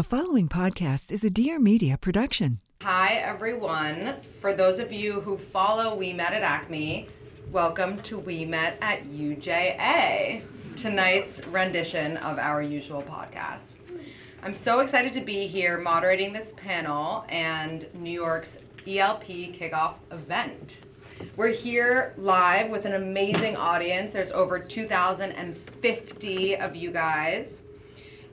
The following podcast is a Dear Media production. Hi, everyone. For those of you who follow We Met at Acme, welcome to We Met at UJA, tonight's rendition of our usual podcast. I'm so excited to be here moderating this panel and New York's ELP kickoff event. We're here live with an amazing audience. There's over 2,050 of you guys.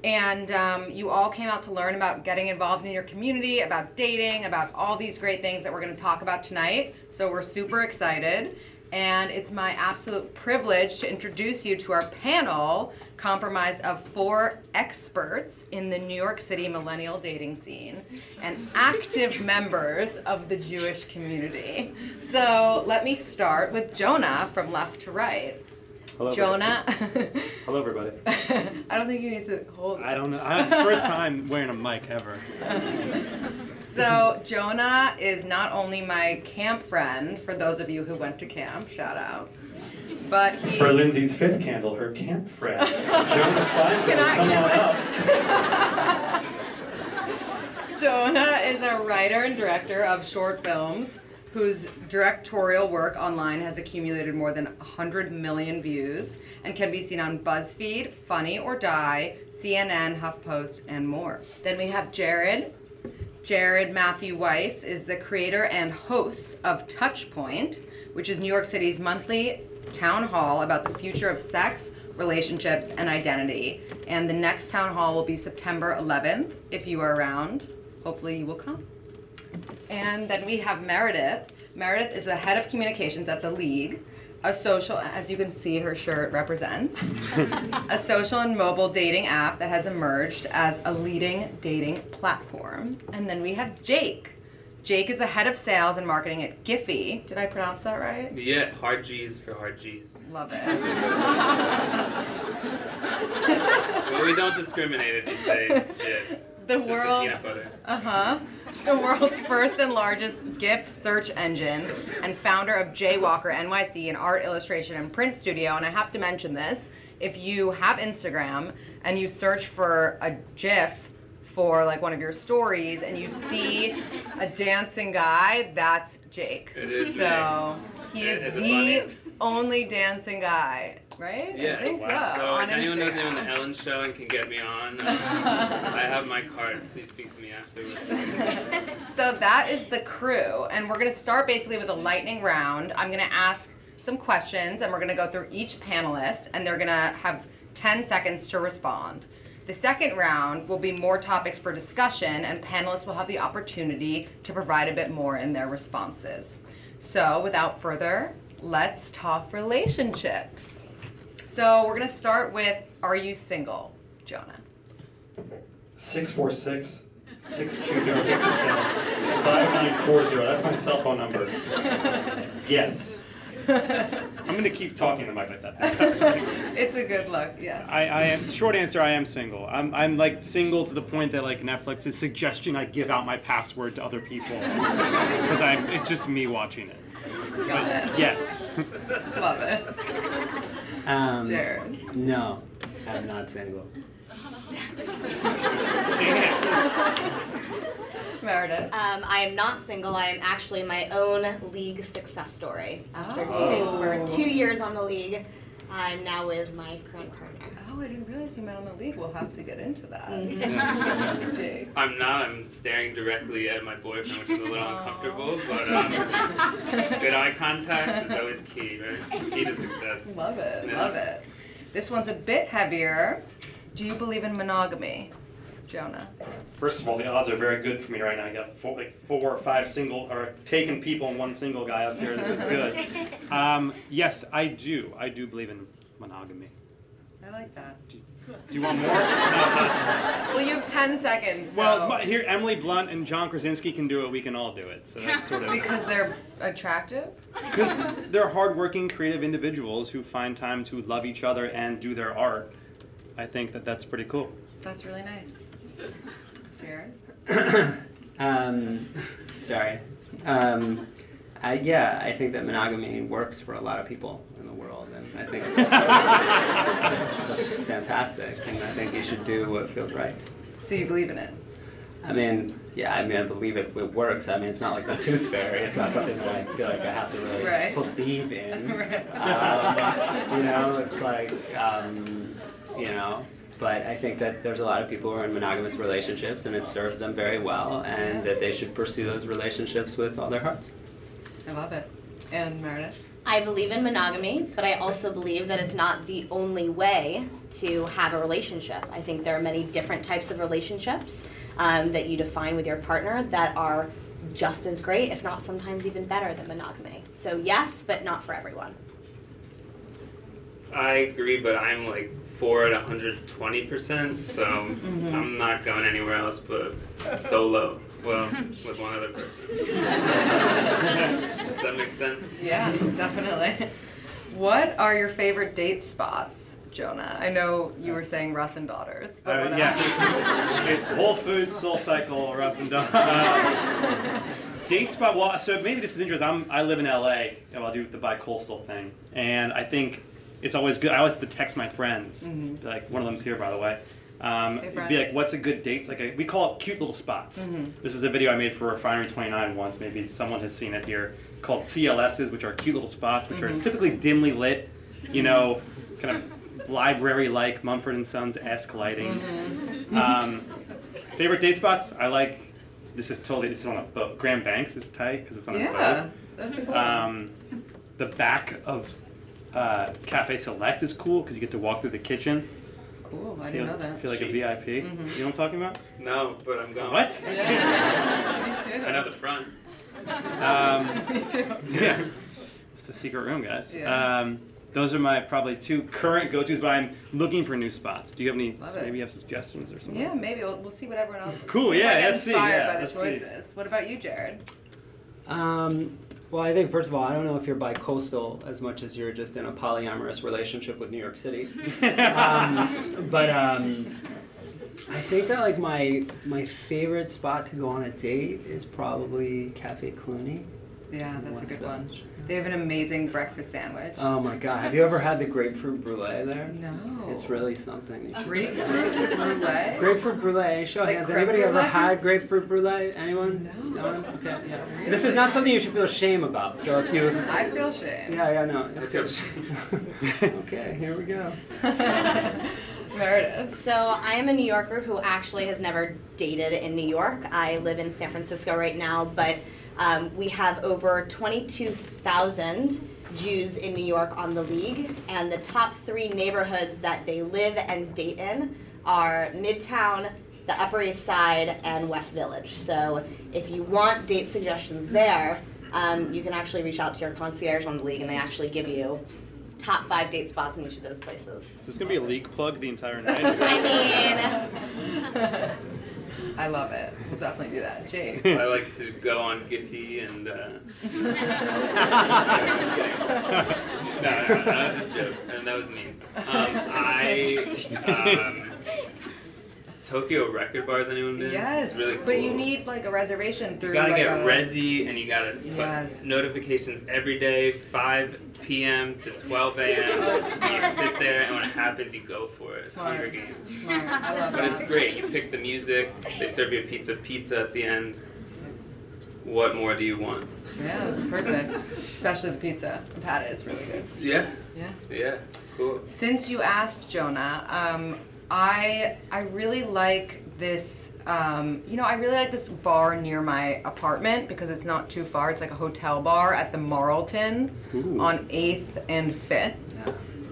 And um, you all came out to learn about getting involved in your community, about dating, about all these great things that we're going to talk about tonight. So we're super excited. And it's my absolute privilege to introduce you to our panel, comprised of four experts in the New York City millennial dating scene and active members of the Jewish community. So let me start with Jonah from left to right. Hello, Jonah. Hello, everybody. I don't think you need to hold. I don't know. I first time wearing a mic ever. So Jonah is not only my camp friend, for those of you who went to camp, shout out. But he For Lindsay's fifth candle, her camp friend, it's Jonah Feingold. I- Come on up. Jonah is a writer and director of short films whose directorial work online has accumulated more than 100 million views and can be seen on BuzzFeed, Funny or Die, CNN, HuffPost, and more. Then we have Jared. Jared Matthew Weiss is the creator and host of Touchpoint, which is New York City's monthly town hall about the future of sex, relationships, and identity. And the next town hall will be September 11th. If you are around, hopefully you will come. And then we have Meredith. Meredith is the head of communications at the League, a social, as you can see, her shirt represents, a social and mobile dating app that has emerged as a leading dating platform. And then we have Jake. Jake is the head of sales and marketing at Giphy. Did I pronounce that right? Yeah, hard G's for hard G's. Love it. Well, we don't discriminate if you say jit. The the world's peanut uh huh, the world's first and largest GIF search engine, and founder of Jaywalker NYC, an art illustration and print studio. And I have to mention this: if you have Instagram and you search for a GIF for like one of your stories, and you see a dancing guy, that's Jake. It is So he Is is the funny? only dancing guy, right? Yeah. I think so. So on if anyone knows anyone Instagram. the Ellen Show and can get me on, um, I have my card. Please speak to me afterwards. So that is the crew, and we're gonna start basically with a lightning round. I'm gonna ask some questions, and we're gonna go through each panelist, and they're gonna have 10 seconds to respond. The second round will be more topics for discussion, and panelists will have the opportunity to provide a bit more in their responses. So, without further, let's talk relationships. So, we're gonna start with Are you single, Jonah? 646 620. Take this down. 5940. That's my cell phone number. Yes. I'm going to keep talking to mic like that. It's a good look, yeah. I, I am short answer. I am single. I'm, I'm like single to the point that like Netflix is suggesting I give out my password to other people because I'm it's just me watching it. Got it. Yes. Love it. Um, Jared. No, I'm not single. Meredith. Um, I am not single. I am actually my own league success story. After Oh. dating for two years on the league, I'm now with my current partner. I didn't realize you met on the league. We'll have to get into that. Yeah. Jake. I'm not. I'm staring directly at my boyfriend, which is a little uncomfortable. But um, good eye contact is always key, right? Key to success. Love it. Yeah. Love it. This one's a bit heavier. Do you believe in monogamy, Jonah? First of all, the odds are very good for me right now. I got four, like four or five single or taken people and one single guy up here. This is good. Um, yes, I do. I do believe in monogamy. I like that. Do you want more? Well, you have 10 seconds. So. Well, but here Emily Blunt and John Krasinski can do it. We can all do it. So that's sort of because they're attractive? because they're hardworking, creative individuals who find time to love each other and do their art. I think that that's pretty cool. That's really nice. Jared? Um, sorry. Um, I, yeah, I think that monogamy works for a lot of people in the world, and I think that's fantastic. And I think you should do what feels right. So you believe in it? I mean, yeah, I mean, I believe it, it works. I mean, it's not like the tooth fairy. It's not something that I feel like I have to really Right. believe in. Right. Um, you know, it's like, um, you know, but I think that there's a lot of people who are in monogamous relationships and it serves them very well, and that they should pursue those relationships with all their hearts. I love it. And Meredith? I believe in monogamy, but I also believe that it's not the only way to have a relationship. I think there are many different types of relationships um, that you define with your partner that are just as great, if not sometimes even better than monogamy. So, yes, but not for everyone. I agree, but I'm like four at 120 percent, so I'm not going anywhere else but solo. Well, with one other person. Does that make sense? Yeah, definitely. What are your favorite date spots, Jonah? I know you were saying Russ and Daughters, but Uh, yeah, it's Whole Foods, Soul Cycle, Russ and Dawn. Uh, date spot. Well, so maybe this is interesting. I'm, I live in LA, and I'll do the bi-coastal thing, and I think it's always good. I always have to text my friends. Mhm. Like one of them's here, by the way. Um, it'd be like, what's a good date? Like a, we call it cute little spots. Mhm. This is a video I made for Refinery 29 once. Maybe someone has seen it here. Called CLSs, which are cute little spots, which are Mhm. typically dimly lit. You know, kind of library-like Mumford and Sons esque lighting. Um, favorite date spots? I like. This is totally. This is on a boat. Grand Banks is tight because it's on a Yeah, boat. that's a cool Um, the back of uh, Cafe Select is cool because you get to walk through the kitchen. Cool, I feel, didn't know that. Feel like a VIP. Mhm. You know what I'm talking about? No, but I'm going. What? Yeah, me too. I know the front. Um, me too. yeah. It's a secret room, guys. Yeah. Um, those are my probably two current go-tos, but I'm looking for new spots. Do you have any? Love it. maybe you have suggestions or something? Yeah, maybe we'll, we'll see what everyone else. Cool, see yeah, let's see, inspired yeah, by the let's see. choices. What about you, Jared? Um, well, I think first of all, I don't know if you're bi-coastal as much as you're just in a polyamorous relationship with New York City. um, but um, I think that like my my favorite spot to go on a date is probably Cafe Cluny. Yeah, that's a good one. They have an amazing breakfast sandwich. Oh my god, have you ever had the grapefruit brulee there? no. It's really something. You grapefruit brulee. Grapefruit brulee. Show Like hands. creme Anybody ever had grapefruit brulee? Anyone? No. one? Okay. Yeah. This is not something you should feel shame about. So if you. I feel shame. Yeah, yeah, no, it's I good. feel okay, here we go. Meredith. So I am a New Yorker who actually has never dated in New York. I live in San Francisco right now, but um, we have over 22,000 Jews in New York on the league, and the top three neighborhoods that they live and date in are Midtown, the Upper East Side, and West Village. So if you want date suggestions there, um, you can actually reach out to your concierge on the league, and they actually give you top five date spots in each of those places. Is this gonna be a league plug the entire night? I mean. I love it. We'll definitely do that. Jake. I like to go on Giphy and. Uh... no, no, no, that was a joke, and that was me. Um, I. Um, Tokyo Record Bars, anyone been? Yes, It's really cool. but you need like a reservation through. You gotta like get a, Resy and you gotta put Yes. notifications every day, 5 p.m. to 12 a.m. you sit there, and when it happens, you go for it. It's Smart. Hunger Games. Smart. I love But that. it's great. You pick the music, they serve you a piece of pizza at the end. what more do you want? Yeah, that's perfect. Especially the pizza. I've had it. It's really good. Yeah. Yeah. Yeah. Cool. Since you asked Jonah, um, I I really like this. Um, you know, I really like this bar near my apartment because it's not too far. It's like a hotel bar at the Marlton Ooh. on Eighth and Fifth.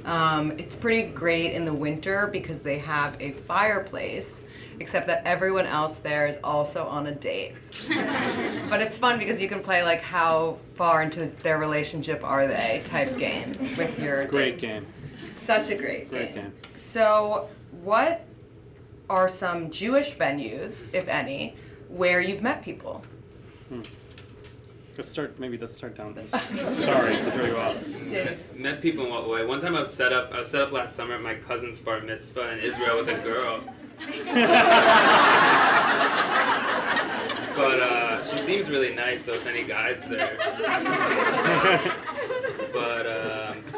Um, it's pretty great in the winter because they have a fireplace, except that everyone else there is also on a date. but it's fun because you can play like how far into their relationship are they type games with your Great date. game. Such a great, Great game. game. So, what are some Jewish venues, if any, where you've met people? Let's start. Maybe let's start down this. Sorry to throw you off. Met people in what way? One time I was set up. I was set up last summer at my cousin's bar mitzvah in Israel with a girl. but uh, she seems really nice. So if any guys there. but um,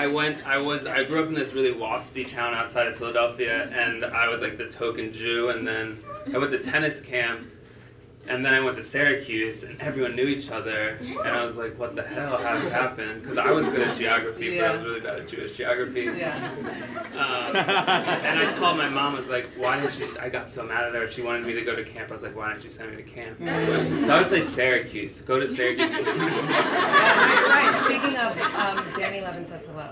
I went. I was. I grew up in this really waspy town outside of Philadelphia, and I was like the token Jew. And then I went to tennis camp. And then I went to Syracuse, and everyone knew each other. And I was like, "What the hell? How this happened?" Because I was good at geography, but I was really bad at Jewish geography. Yeah. Um, and I called my mom. I was like, "Why didn't you?" I got so mad at her. She wanted me to go to camp. I was like, "Why didn't you send me to camp?" So I would say Syracuse. Go to Syracuse. right. Speaking of, um, Danny Levin says hello.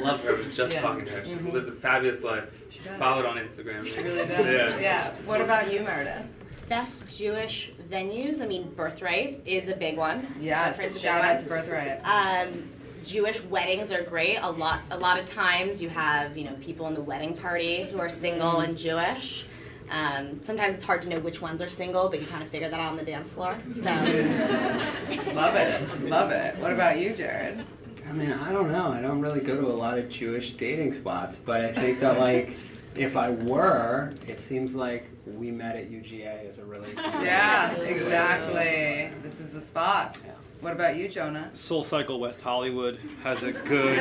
Love her. I was just Yeah. talking to her. She Mhm. lives a fabulous life. does. Followed on Instagram. She really does. Yeah. What about you, Meredith? Best Jewish venues. I mean, Birthright is a big one. Yes. Birthright's a big Shout one. out to Birthright. Um, Jewish weddings are great. A lot, a lot of times you have you know people in the wedding party who are single and Jewish. Um, sometimes it's hard to know which ones are single, but you kind of figure that out on the dance floor. So Love it. Love it. What about you, Jared? I mean, I don't know. I don't really go to a lot of Jewish dating spots, but I think that like if I were, it seems like we met at UJA is a really Yeah, exactly. This is the spot. What about you, Jonah? Soul Cycle West Hollywood has a good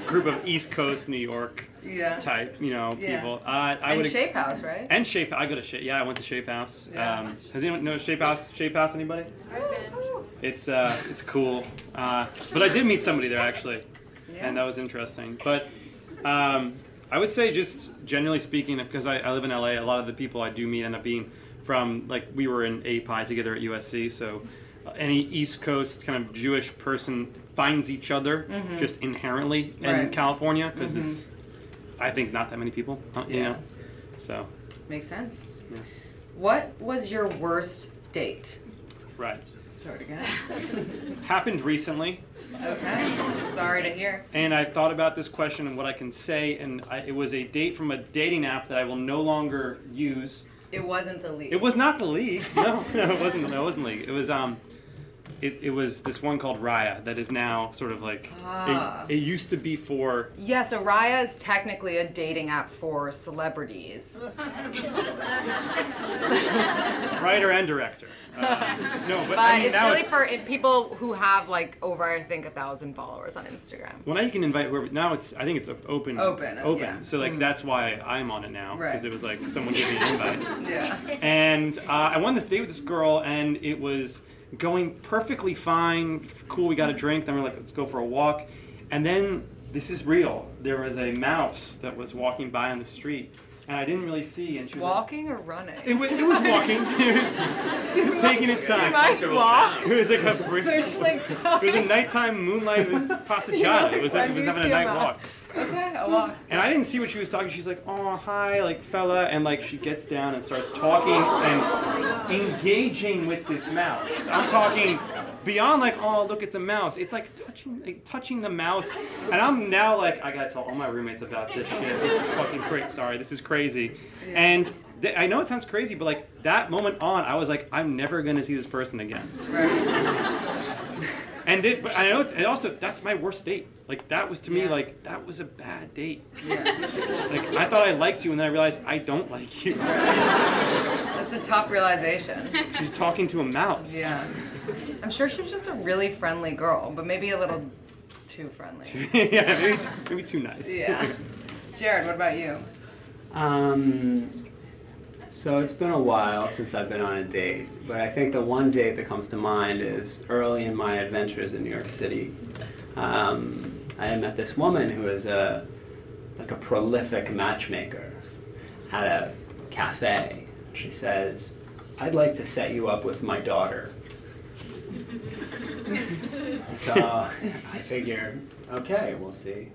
group of East Coast New York Yeah. type, you know, Yeah. people. Uh, I And would Shape House, right? And Shape. I go to Shape. Yeah, I went to Shape House. Yeah. Um, has anyone know Shape House? Shape House? Anybody? It's uh, it's cool. Uh, but I did meet somebody there actually, and that was interesting. But um, I would say just generally speaking, because I, I live in LA, a lot of the people I do meet end up being from like we were in AEPi together at USC, so uh, any East Coast kind of Jewish person finds each other Mhm. just inherently in Right. California because Mhm. it's I think not that many people, you Yeah. know. So Makes sense. Yeah. What was your worst date? right. Start again. Happened recently. Okay. Sorry to hear. And I've thought about this question and what I can say, and I, it was a date from a dating app that I will no longer use. It wasn't the league. It was not the league. No, no, it wasn't. No, it wasn't league. It was um, it, it was this one called Raya that is now sort of like Ah. it, it used to be for Yeah, so Raya is technically a dating app for celebrities. writer and director. Uh, no, but, But, I mean it's really it's, for people who have like over, I think, a thousand followers on Instagram. well now you can invite whoever. Now it's I think it's open. Open, Open. yeah. So like Mm. that's why I'm on it now because Right. it was like someone gave me an invite. Yeah. And uh, I won this date with this girl, and it was going perfectly fine. Cool, we got a drink. Then we're like, let's go for a walk. And then this is real. There was a mouse that was walking by on the street, and I didn't really see. And she was like- Walking or running? it was, it was walking. it, was, it was taking its time. Nice walk. It was like a brisk. They're just like it was a nighttime moonlight. It was passeggiata. It was, When it was having a night mouse? walk. Okay, walk. And I didn't see what she was talking. She's like, "Oh, hi, like fella," and like she gets down and starts talking and engaging with this mouse. I'm talking beyond like, "Oh, look, it's a mouse." It's like touching, like, touching the mouse, and I'm now like, I gotta tell all my roommates about this shit. This is fucking crazy. Sorry, this is crazy. And th- I know it sounds crazy, but like that moment on, I was like, I'm never gonna see this person again. And it, but I know, and also that's my worst date. Like that was to me Yeah. like that was a bad date. Yeah. Like I thought I liked you, and then I realized I don't like you. That's a tough realization. She's talking to a mouse. Yeah. I'm sure she was just a really friendly girl, but maybe a little too friendly. yeah, maybe too, maybe too nice. Yeah. Jared, what about you? Um, So it's been a while since I've been on a date, but I think the one date that comes to mind is early in my adventures in New York City. Um, I had met this woman who was a like a prolific matchmaker at a cafe. She says, "I'd like to set you up with my daughter." so I figure, okay, we'll see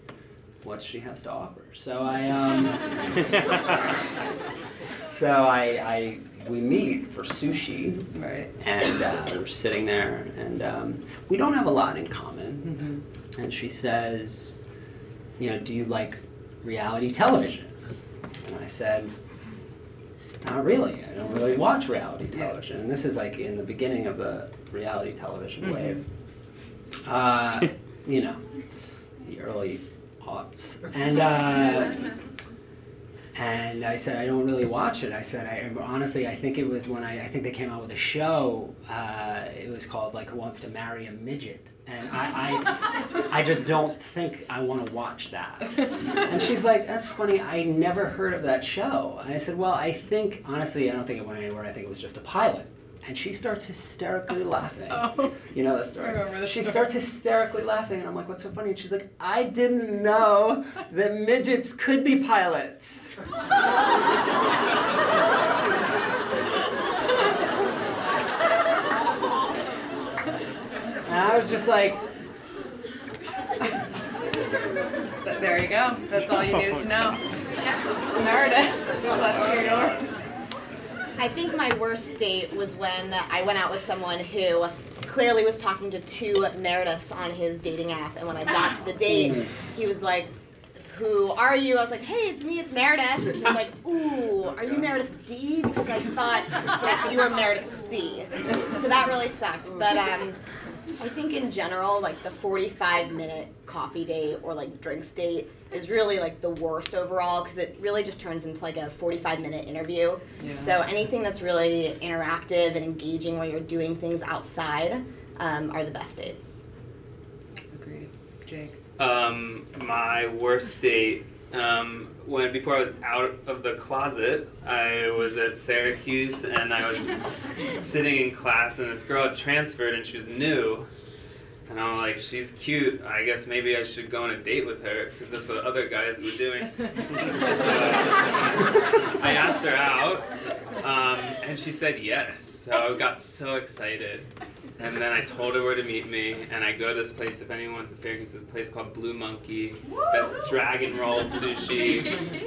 what she has to offer. So I um, so I, I we meet for sushi, Right. and uh, we're sitting there, and um, we don't have a lot in common. And she says, you know, do you like reality television? And I said, not really. I don't really watch reality television. And this is like in the beginning of the reality television wave. Uh, you know, the early aughts. And uh, and I said I don't really watch it. I said I honestly I think it was when I, I think they came out with a show. Uh, it was called like Who Wants to Marry a Midget, and I I, I just don't think I want to watch that. And she's like, that's funny. I never heard of that show. And I said, well, I think honestly I don't think it went anywhere. I think it was just a pilot. And she starts hysterically laughing. Oh. You know the story. remember the she story. starts hysterically laughing, and I'm like, "What's so funny?" And she's like, "I didn't know that midgets could be pilots." And I was just like, There you go. That's all you needed to know. Meredith, let's hear yours. I think my worst date was when I went out with someone who clearly was talking to two Merediths on his dating app, and when I got to the date, he was like, "Who are you?" I was like, "Hey, it's me, it's Meredith." And he was like, "Ooh, are you Meredith D?" Because I thought that you were Meredith C. So that really sucked. But um, I think in general, like the 45 minute coffee date or like drinks date is really like the worst overall because it really just turns into like a 45 minute interview. So anything that's really interactive and engaging while you're doing things outside um, are the best dates. Agreed. Jake. Um, my worst date. Um, when before I was out of the closet, I was at Syracuse and I was sitting in class, and this girl had transferred and she was new. And I'm like, she's cute. I guess maybe I should go on a date with her because that's what other guys were doing. I asked her out, um, and she said yes. So I got so excited. And then I told her where to meet me, and I go to this place. If anyone went to Syracuse, this place called Blue Monkey. Best dragon roll sushi.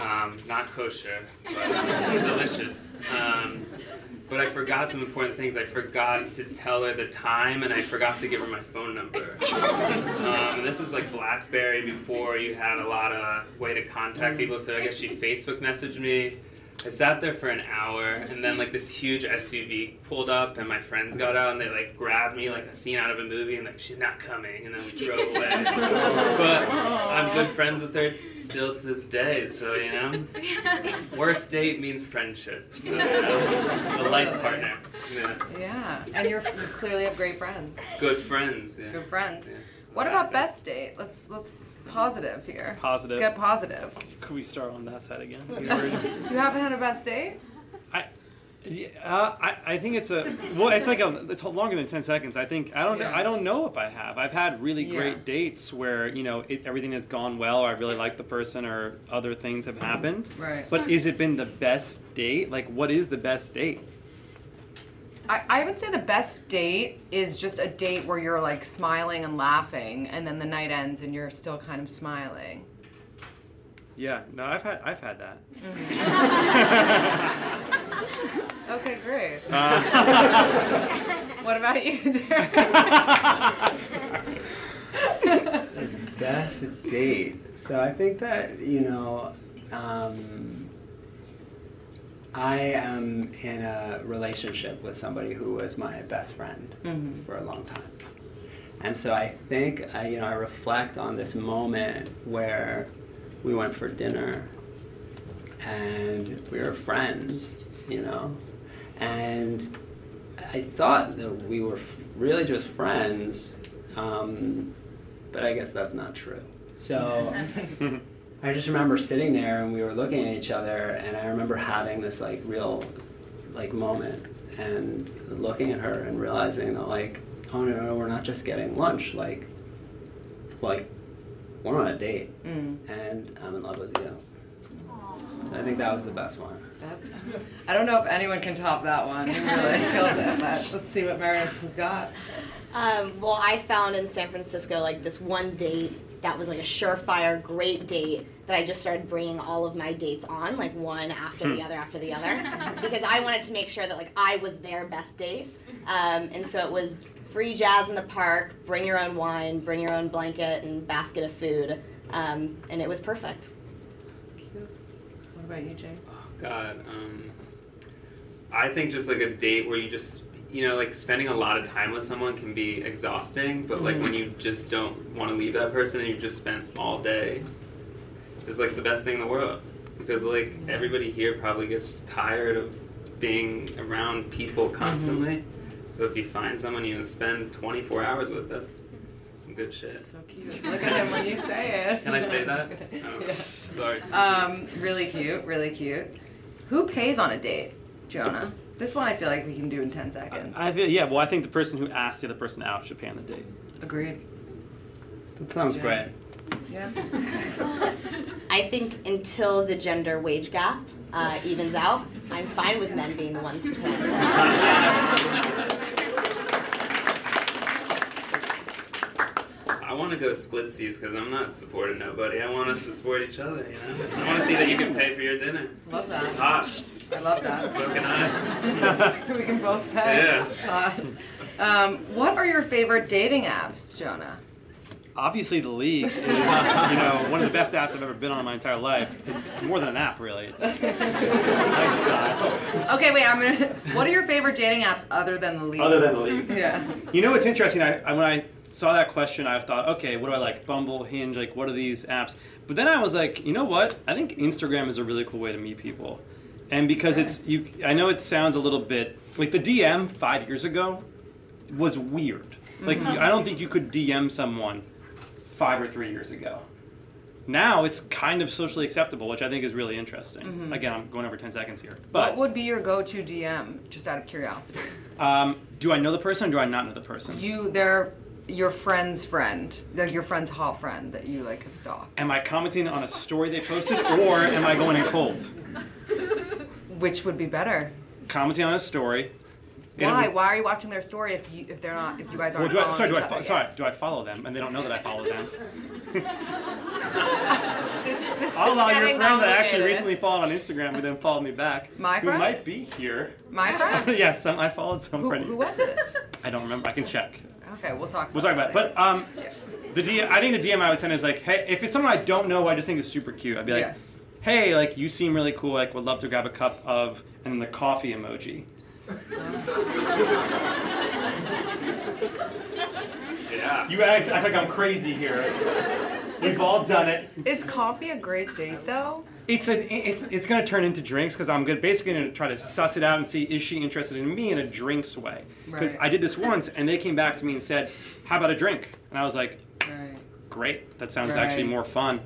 Um, not kosher, but delicious. Um, but I forgot some important things. I forgot to tell her the time, and I forgot to give her my phone number. Um, and this is like BlackBerry before you had a lot of way to contact people. So I guess she Facebook messaged me. I sat there for an hour, and then like this huge SUV pulled up, and my friends got out, and they like grabbed me like a scene out of a movie, and like she's not coming, and then we drove away. but I'm good friends with her still to this day, so you know. Worst date means friendship, so, you know, a life partner. Yeah. Yeah, and you're you clearly have great friends. Good friends. Yeah. Good friends. Yeah. What about best date? Let's let's positive here. Positive. Let's get positive. Could we start on that side again? You haven't had a best date? I, yeah, uh, I, I think it's a well. It's like a. It's longer than ten seconds. I think I don't. Yeah. I don't know if I have. I've had really Yeah. great dates where you know it, everything has gone well, or I really like the person, or other things have happened. Right. But is it been the best date? Like, what is the best date? I, I would say the best date is just a date where you're like smiling and laughing, and then the night ends and you're still kind of smiling. Yeah. No, I've had. I've had that. Okay, great. Uh, what about you? Derek? best date. So I think that you know, um, I am in a relationship with somebody who was my best friend for a long time, and so I think I, you know I reflect on this moment where we went for dinner, and we were friends, you know, and I thought that we were f- really just friends, um, but I guess that's not true. So, I just remember sitting there and we were looking at each other, and I remember having this like real, like moment, and looking at her and realizing that like, oh no, no, we're not just getting lunch, like, like, we're on a date, Mm. and I'm in love with you. So I think that was the best one. That's. I don't know if anyone can top that one. You really killed it. But let's see what Meredith has got. Um, well, I found in San Francisco like this one date that was like a surefire, great date that I just started bringing all of my dates on, like one after the other after the other, because I wanted to make sure that like I was their best date. Um, and so it was free jazz in the park, bring your own wine, bring your own blanket and basket of food, um, and it was perfect. Cute. What about you, Jay? Oh God, um, I think just like a date where you just, you know, like spending a lot of time with someone can be exhausting, but like when you just don't want to leave that person and you've just spent all day, is like the best thing in the world. Because like everybody here probably gets just tired of being around people constantly. So if you find someone you can spend 24 hours with, that's some good shit. So cute. Look at him when you say it. Can I say that? Don't know. Sorry. so Um, really cute, really cute. Who pays on a date, Jonah? This one I feel like we can do in 10 seconds. I feel, yeah, well, I think the person who asked the other person out should pay on the date. Agreed. That sounds Yeah. great. Yeah. I think until the gender wage gap uh, evens out, I'm fine with men being the ones to pay. want to go split seas because I'm not supporting nobody. I want us to support each other, you know? I want to see that you can pay for your dinner. Love that. It's hot. I love that. So can I. we can both pay. Yeah. It's hot. Um, what are your favorite dating apps, Jonah? Obviously, the league is, you know, one of the best apps I've ever been on in my entire life. It's more than an app, really. It's nice style. Okay, wait. I'm gonna. What are your favorite dating apps other than the league? Other than the league. Yeah. You know what's interesting? I, I when I saw that question, I thought, okay, what do I like? Bumble, Hinge, like what are these apps? But then I was like, you know what? I think Instagram is a really cool way to meet people, and because it's you, I know it sounds a little bit like the DM five years ago was weird. Like Mhm. I don't think you could DM someone five or three years ago. Now it's kind of socially acceptable, which I think is really interesting. Mhm. Again, I'm going over 10 seconds here. But what would be your go-to DM, just out of curiosity? um, do I know the person or do I not know the person? You, they're your friend's friend, like your friend's hot friend that you like have stalked. Am I commenting on a story they posted or am I going in cold? Which would be better? Commenting on a story. and- Why? Why are you watching their story if you if they're not if you guys aren't do I, following sorry, do I, fo- yet? sorry, do I follow them and they don't know that I follow them? This I'll allow your getting friend that actually recently followed on Instagram who then followed me back. My friend? who might be here. My friend? yes, some, I followed some Who, friend. who was it? I don't remember. I can check. Okay, we'll talk. We'll talk about it. But um, the DM, I think the DM I would send is like, hey, if it's someone I don't know, who I just think is super cute. I'd be like, Yeah. hey, like you seem really cool. Like, would love to grab a cup of, and then the coffee emoji. Yeah. You act, act like I'm crazy here. We've all done it. Is coffee a great date though? It's a, it's it's gonna turn into drinks because I'm gonna, basically gonna try to suss it out and see is she interested in me in a drinks way. Because Right. I did this once and they came back to me and said, "How about a drink?" And I was like, Right. "Great, that sounds actually more fun."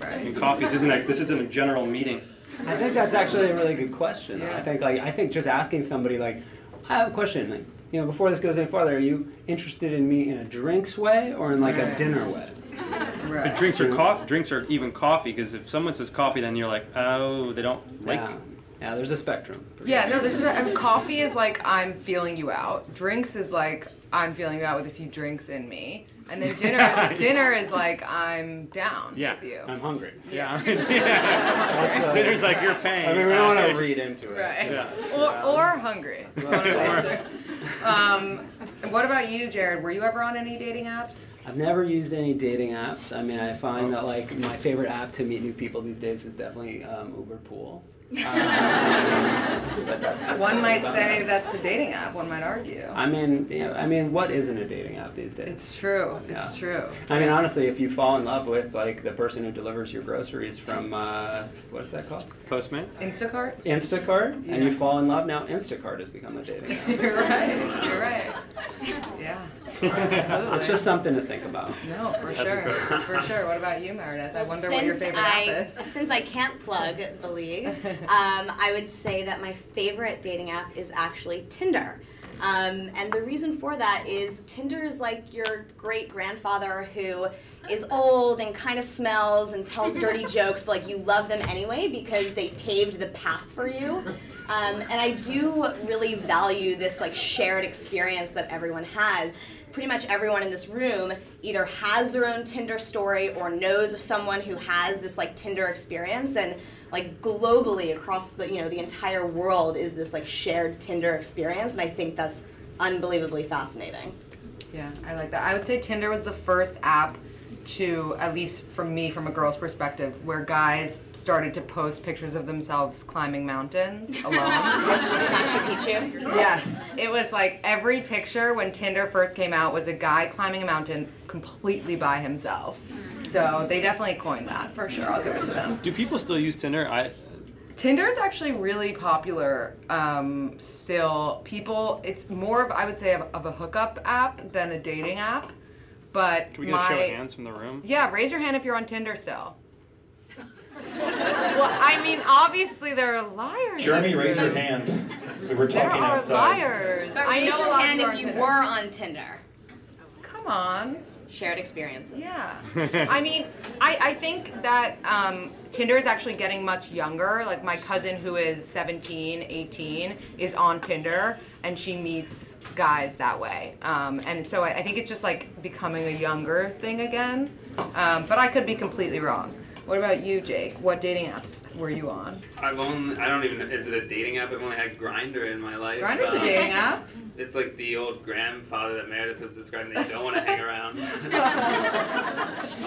Right. And coffee. Isn't a, this isn't a general meeting. I think that's actually a really good question. Yeah. I think like I think just asking somebody like, I have a question. Like, you know, before this goes any farther, are you interested in me in a drinks way or in like a dinner way? Right. But drinks are coffee. Drinks are even coffee because if someone says coffee, then you're like, oh, they don't like. Yeah. Yeah, there's a spectrum. Yeah, no, there's I mean, coffee is like I'm feeling you out. Drinks is like I'm feeling you out with a few drinks in me, and then dinner dinner is like I'm down Yeah. with you. I'm hungry. Yeah. That's yeah. Dinner's like you're paying. I mean, we don't want to read into it. Right. Yeah. Or, or hungry. Or um, and what about you, Jared? Were you ever on any dating apps? I've never used any dating apps. I mean, I find that like my favorite app to meet new people these days is definitely um, Uber Pool. Um, One might say that's a dating app. One might argue. I mean, you know, I mean, what isn't a dating app these days? It's true. It's true. I mean, honestly, if you fall in love with like the person who delivers your groceries from uh, what's that called? Postmates. Instacart. Instacart, and you fall in love now. Instacart has become a dating app. You're right. You're right. Yeah. Absolutely. it's just something to think about. No, for That's sure. For sure. What about you, Meredith? I Well, wonder what your favorite I, app is. Since I can't plug the league, um, I would say that my favorite dating app is actually Tinder. Um, and the reason for that is Tinder is like your great grandfather who is old and kind of smells and tells dirty jokes, but like you love them anyway because they paved the path for you. Um, and I do really value this like shared experience that everyone has. Pretty much everyone in this room either has their own Tinder story or knows of someone who has this like Tinder experience and like globally across the you know the entire world is this like shared Tinder experience and I think that's unbelievably fascinating. Yeah, I like that. I would say Tinder was the first app to, at least from me, from a girl's perspective, where guys started to post pictures of themselves climbing mountains alone. Machu Picchu. yes, it was like every picture when Tinder first came out was a guy climbing a mountain completely by himself. So they definitely coined that for sure. I'll give it to them. Do people still use Tinder? I Tinder is actually really popular um, still. People, it's more of I would say of, of a hookup app than a dating app. But can we get my a show of hands from the room? yeah, raise your hand if you're on Tinder still. well, I mean, obviously there are liars. Jeremy, raise your hand. We were There talking are outside. liars. But I raise know your a lot hand if you Tinder. were on Tinder. Come on. Shared experiences. Yeah. I mean, I, I think that um, Tinder is actually getting much younger. Like my cousin who is 17, 18 is on Tinder and she meets guys that way. Um, and so I, I think it's just like becoming a younger thing again. Um, but I could be completely wrong. What about you, Jake? What dating apps were you on? I've only, I don't even know, is it a dating app? I've only had Grindr in my life. Grindr's a Um, dating app. It's like the old grandfather that Meredith was describing that you don't want to hang around.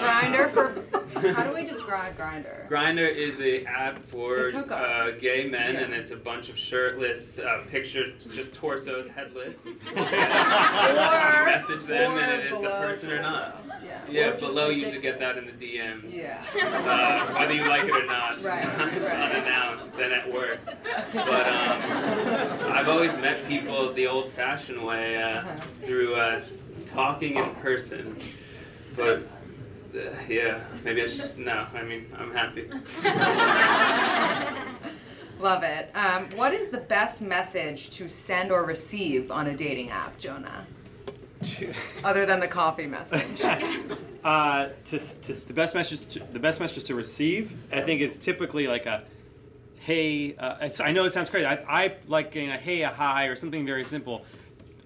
Grindr for. How do we describe Grindr? Grindr is a app for uh, gay men, Yeah. and it's a bunch of shirtless uh, pictures, just torsos, headless. Or- message them, and it is the person or not. Yeah. Yeah, below you should get that in the DMs. Yeah. Uh, whether you like it or not. Right, Sometimes right. unannounced and at work. But um, I've always met people the old-fashioned way uh, through uh, talking in person. But uh, yeah, maybe I should. No, I mean I'm happy. Love it. Um, what is the best message to send or receive on a dating app, Jonah? Other than the coffee message. Uh, to, to the best message to, the best message to receive I think is typically like a hey uh, it's, I know it sounds crazy. I, I like getting a hey a hi or something very simple.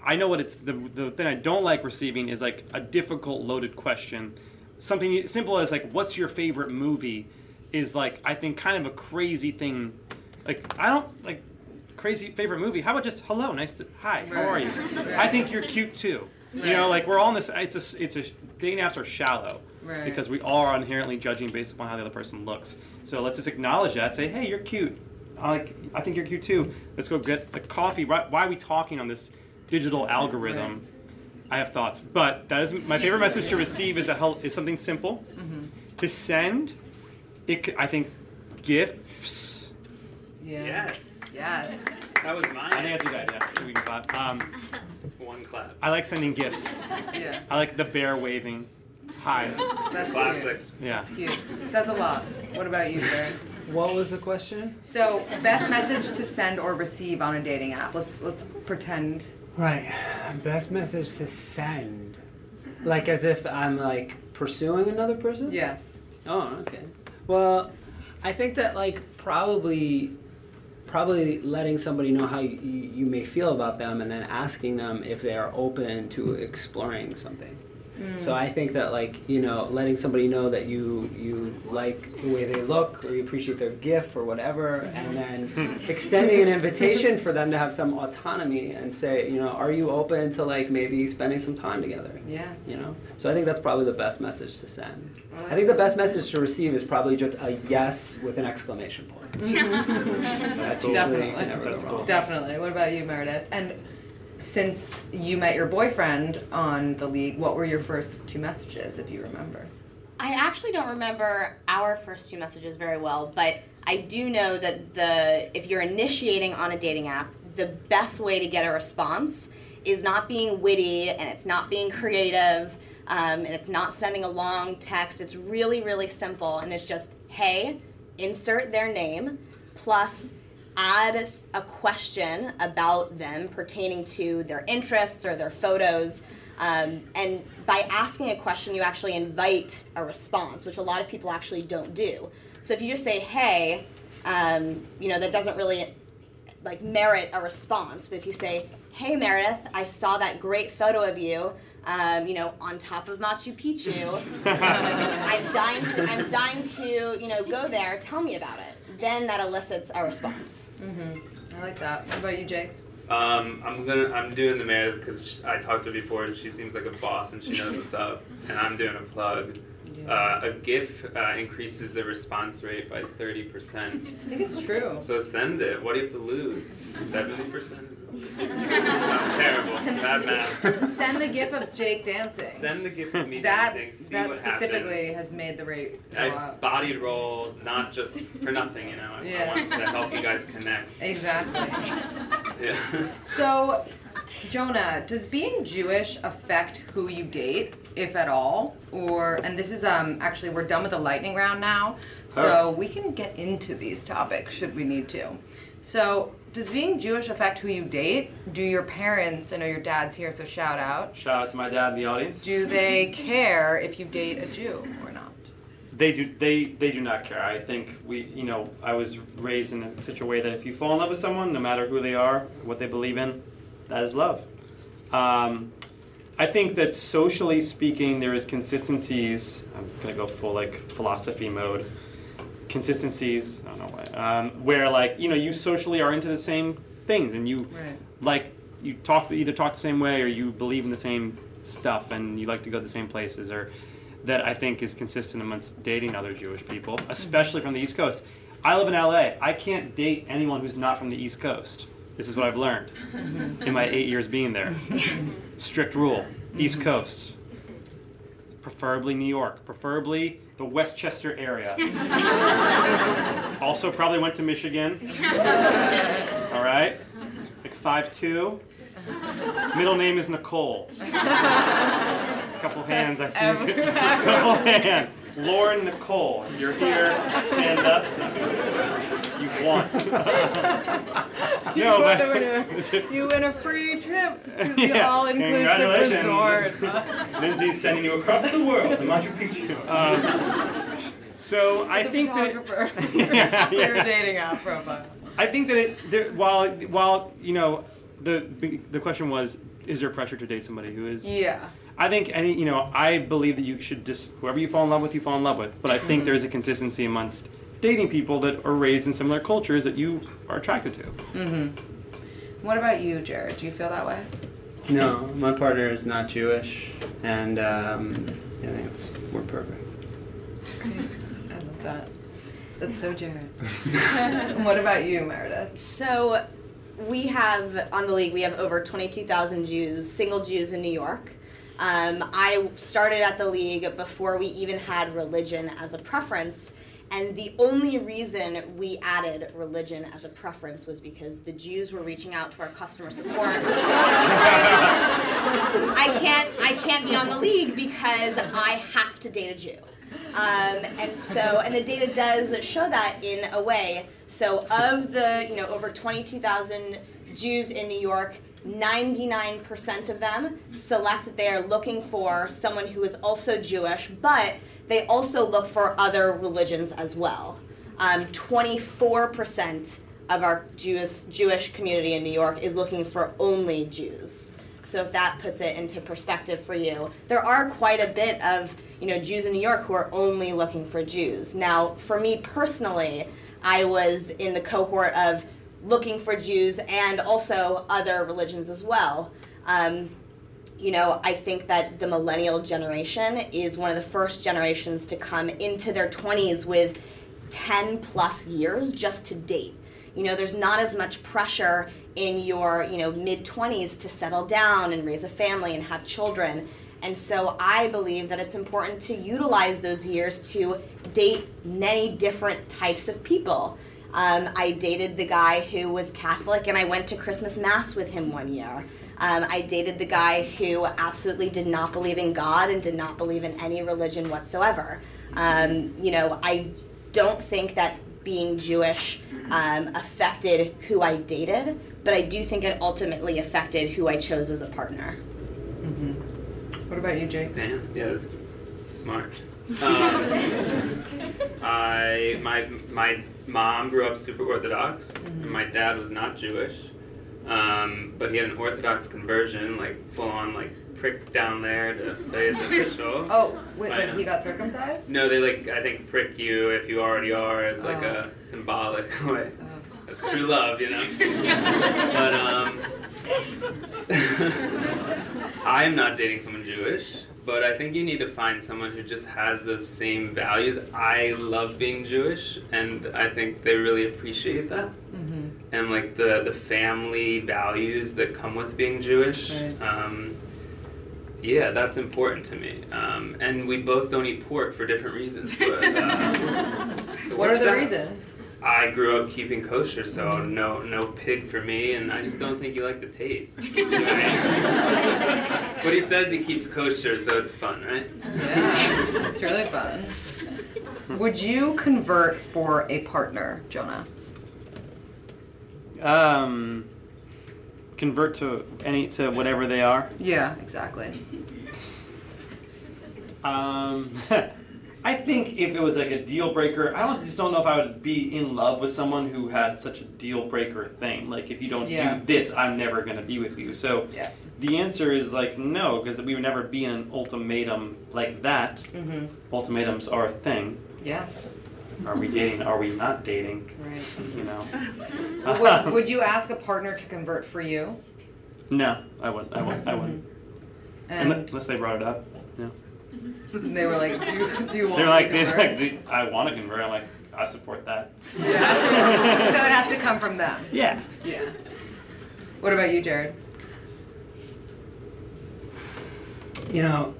I know what it's the, the thing I don't like receiving is like a difficult loaded question. Something simple as like what's your favorite movie is like I think kind of a crazy thing. Like I don't like crazy favorite movie. How about just hello nice to hi how are you? I think you're cute too. You know like we're all in this it's a it's a dating apps are shallow Right. because we are inherently judging based upon how the other person looks so let's just acknowledge that say hey you're cute I like I think you're cute too let's go get a coffee why, why are we talking on this digital algorithm I have thoughts but that is my favorite message to receive is a hel- is something simple to send it c- I think GIFs Yeah. Yes. Yes. That was mine. I think that's a good idea we can clap um, One clap. I like sending GIFs Yeah. I like the bear waving hi That's Classic. yeah Cute. cute. It says a lot. What about you, Sarah? What was the question? So, best message to send or receive on a dating app. Let's let's pretend. Right. Best message to send. Like as if I'm like pursuing another person? Yes. Oh, okay. Well, I think that like probably probably letting somebody know how you, you may feel about them and then asking them if they are open to exploring something. So I think that like you know letting somebody know that you you like the way they look or you appreciate their gift or whatever, and then extending an invitation for them to have some autonomy and say you know are you open to like maybe spending some time together? Yeah. You know. So I think that's probably the best message to send. I I think the best message to receive is probably just a yes with an exclamation point. That's cool. Definitely. can never go That's cool. Definitely. What about you, Meredith? And since you met your boyfriend on the league, what were your first two messages, if you remember? I actually don't remember our first two messages very well, but I do know that the if you're initiating on a dating app, the best way to get a response is not being witty and it's not being creative um, and it's not sending a long text. It's really really simple and it's just hey, insert their name plus add a question about them pertaining to their interests or their photos. Um, and by asking a question, you actually invite a response, which a lot of people actually don't do. So if you just say, hey, um, you know, that doesn't really like merit a response. But if you say, hey, Meredith, I saw that great photo of you. Um, you know, on top of Machu Picchu. I'm dying to. I'm dying to. You know, go there. Tell me about it. Then that elicits a response. I like that. What about you, Jake? Um, I'm gonna I'm doing the Meredith because I talked to her before and she seems like a boss and she knows what's up. And I'm doing a plug. Uh, a GIF uh, increases the response rate by 30%. I think it's true. So send it. What do you have to lose? 70%? Sounds terrible. Bad math. Send the GIF of Jake dancing. Send the GIF of me that dancing. See that what specifically happens. has made the rate go I up. bodied rolled, not just for nothing, you know. I, Yeah. I wanted to help you guys connect. Exactly. Yeah. So, Jonah, does being Jewish affect who you date, if at all? Or and this is um actually we're done with the lightning round now, so we can get into these topics should we need to. So, does being Jewish affect who you date? Do your parents? I know your dad's here, so shout out. Shout out to my dad in the audience. Do they care if you date a Jew or not? They do. They they do not care. I think we. You know, I was raised in such a way that if you fall in love with someone, no matter who they are, what they believe in, that is love. Um, I think that socially speaking, there is consistencies. I'm gonna go full like philosophy mode. Consistencies. I don't know why. Um, where like you know you socially are into the same things and you Right. like you talk either talk the same way or you believe in the same stuff and you like to go to the same places or that I think is consistent amongst dating other Jewish people, especially from the East Coast. I live in LA. I can't date anyone who's not from the East Coast. This is what I've learned in my eight years being there. Strict rule East Coast. Preferably New York. Preferably the Westchester area. also, probably went to Michigan. All right? Like five two. Middle name is Nicole. A couple hands, I see. every- couple hands. Lauren Nicole, you're here, stand up. You've won. no, but you win a free trip to the Yeah, all-inclusive resort. Lindsay's sending you across the world to Machu Picchu. Um, so I think that. Photographer Yeah, your dating app profile. I think that it, there, while while you know the the question was, is there pressure to date somebody who is? Yeah. I think any you know I believe that you should just whoever you fall in love with, you fall in love with. But I think there's a consistency amongst dating people that are raised in similar cultures that you are attracted to. Mm-hmm. What about you, Jared? Do you feel that way? No, my partner is not Jewish, and um, I think it's we're perfect. I love that. That's so Jared. what about you, Meredith? So we have on the league we have over 22,000 Jews, single Jews in New York. Um, I started at the league before we even had religion as a preference, and the only reason we added religion as a preference was because the Jews were reaching out to our customer support. I can't I can't be on the league because I have to date a Jew. Um, and so, and the data does show that in a way. So, of the, you know, over 22,000 Jews in New York, 99% of them select they are looking for someone who is also Jewish, but they also look for other religions as well. Um, 24% of our Jewish, Jewish community in New York is looking for only Jews. So if that puts it into perspective for you, there are quite a bit of you know Jews in New York who are only looking for Jews. Now, for me personally, I was in the cohort of looking for Jews and also other religions as well. Um, you know, I think that the millennial generation is one of the first generations to come into their 20s with 10 plus years just to date. You know, there's not as much pressure in your, you know, mid 20s to settle down and raise a family and have children. And so I believe that it's important to utilize those years to date many different types of people. Um, I dated the guy who was Catholic and I went to Christmas Mass with him one year. Um, I dated the guy who absolutely did not believe in God and did not believe in any religion whatsoever. Um, you know, I don't think that being Jewish um, affected who I dated, but I do think it ultimately affected who I chose as a partner. What about you, Jake? Damn, yeah, that's smart. Um, I my my mom grew up super Orthodox, and my dad was not Jewish, um, but he had an Orthodox conversion, like full on like prick down there to say it's official. Oh, wait, I like he got circumcised? No, they like I think prick you if you already are as like Oh. a symbolic way. That's true love, you know. but um, I am not dating someone Jewish, but I think you need to find someone who just has those same values. I love being Jewish, and I think they really appreciate that. And like the the family values that come with being Jewish. Right. Um, yeah, that's important to me. Um, and we both don't eat pork for different reasons. But, uh, What are the out. reasons? I grew up keeping kosher, so no no pig for me, and I just don't think you like the taste. right? but he says he keeps kosher, so it's fun, right? Yeah, it's really fun. Would you convert for a partner, Jonah? Um, convert to any to whatever they are. Yeah, exactly. Um, I think if it was like a deal breaker, I don't just don't know if I would be in love with someone who had such a deal breaker thing. Like if you don't Yeah. do this, I'm never gonna be with you. So Yeah. the answer is like no, because we would never be in an ultimatum like that. Mm-hmm. Ultimatums are a thing. Yes. Are we dating? Are we not dating? Right. You know. would, would you ask a partner to convert for you? No, I wouldn't. I wouldn't. I wouldn't. And Unless they brought it up. Yeah. they were like, do you, do you want They're me like, to they're like, "Do- I want to convert. I'm like, I support that. Yeah. so it has to come from them. Yeah. Yeah. What about you, Jared? You know,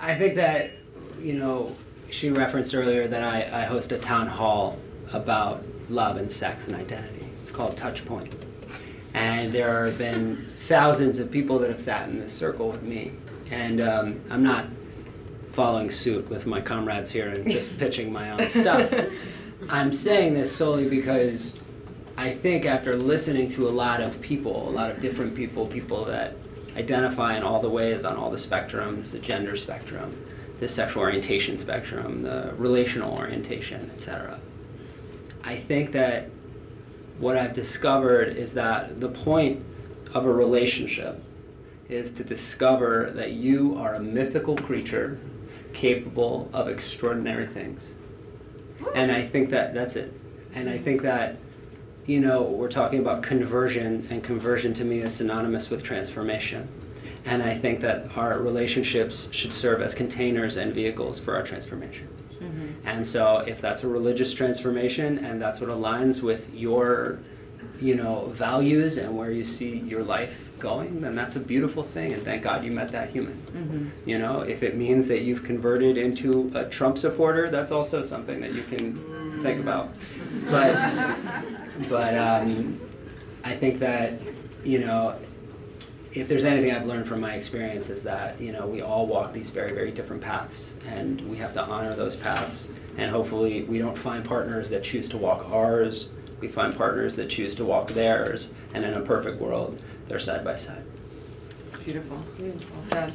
I think that, you know, she referenced earlier that I, I host a town hall about love and sex and identity. It's called Touch Point. And there have been thousands of people that have sat in this circle with me. And um, I'm not following suit with my comrades here and just pitching my own stuff. I'm saying this solely because I think after listening to a lot of people, a lot of different people, people that identify in all the ways on all the spectrums, the gender spectrum, the sexual orientation spectrum, the relational orientation, etc. I think that what I've discovered is that the point of a relationship is to discover that you are a mythical creature capable of extraordinary things. And I think that that's it. And I think that, you know, we're talking about conversion, and conversion to me is synonymous with transformation. And I think that our relationships should serve as containers and vehicles for our transformation. Mm-hmm. And so, if that's a religious transformation and that's what aligns with your, you know, values and where you see your life going, then that's a beautiful thing. And thank God you met that human. You know, if it means that you've converted into a Trump supporter, that's also something that you can think about. But, but um, I think that, you know, if there's anything I've learned from my experience is that you know we all walk these very very different paths, and we have to honor those paths. And hopefully, we don't find partners that choose to walk ours. We find partners that choose to walk theirs, and in a perfect world, they're side by side. It's beautiful. Well said.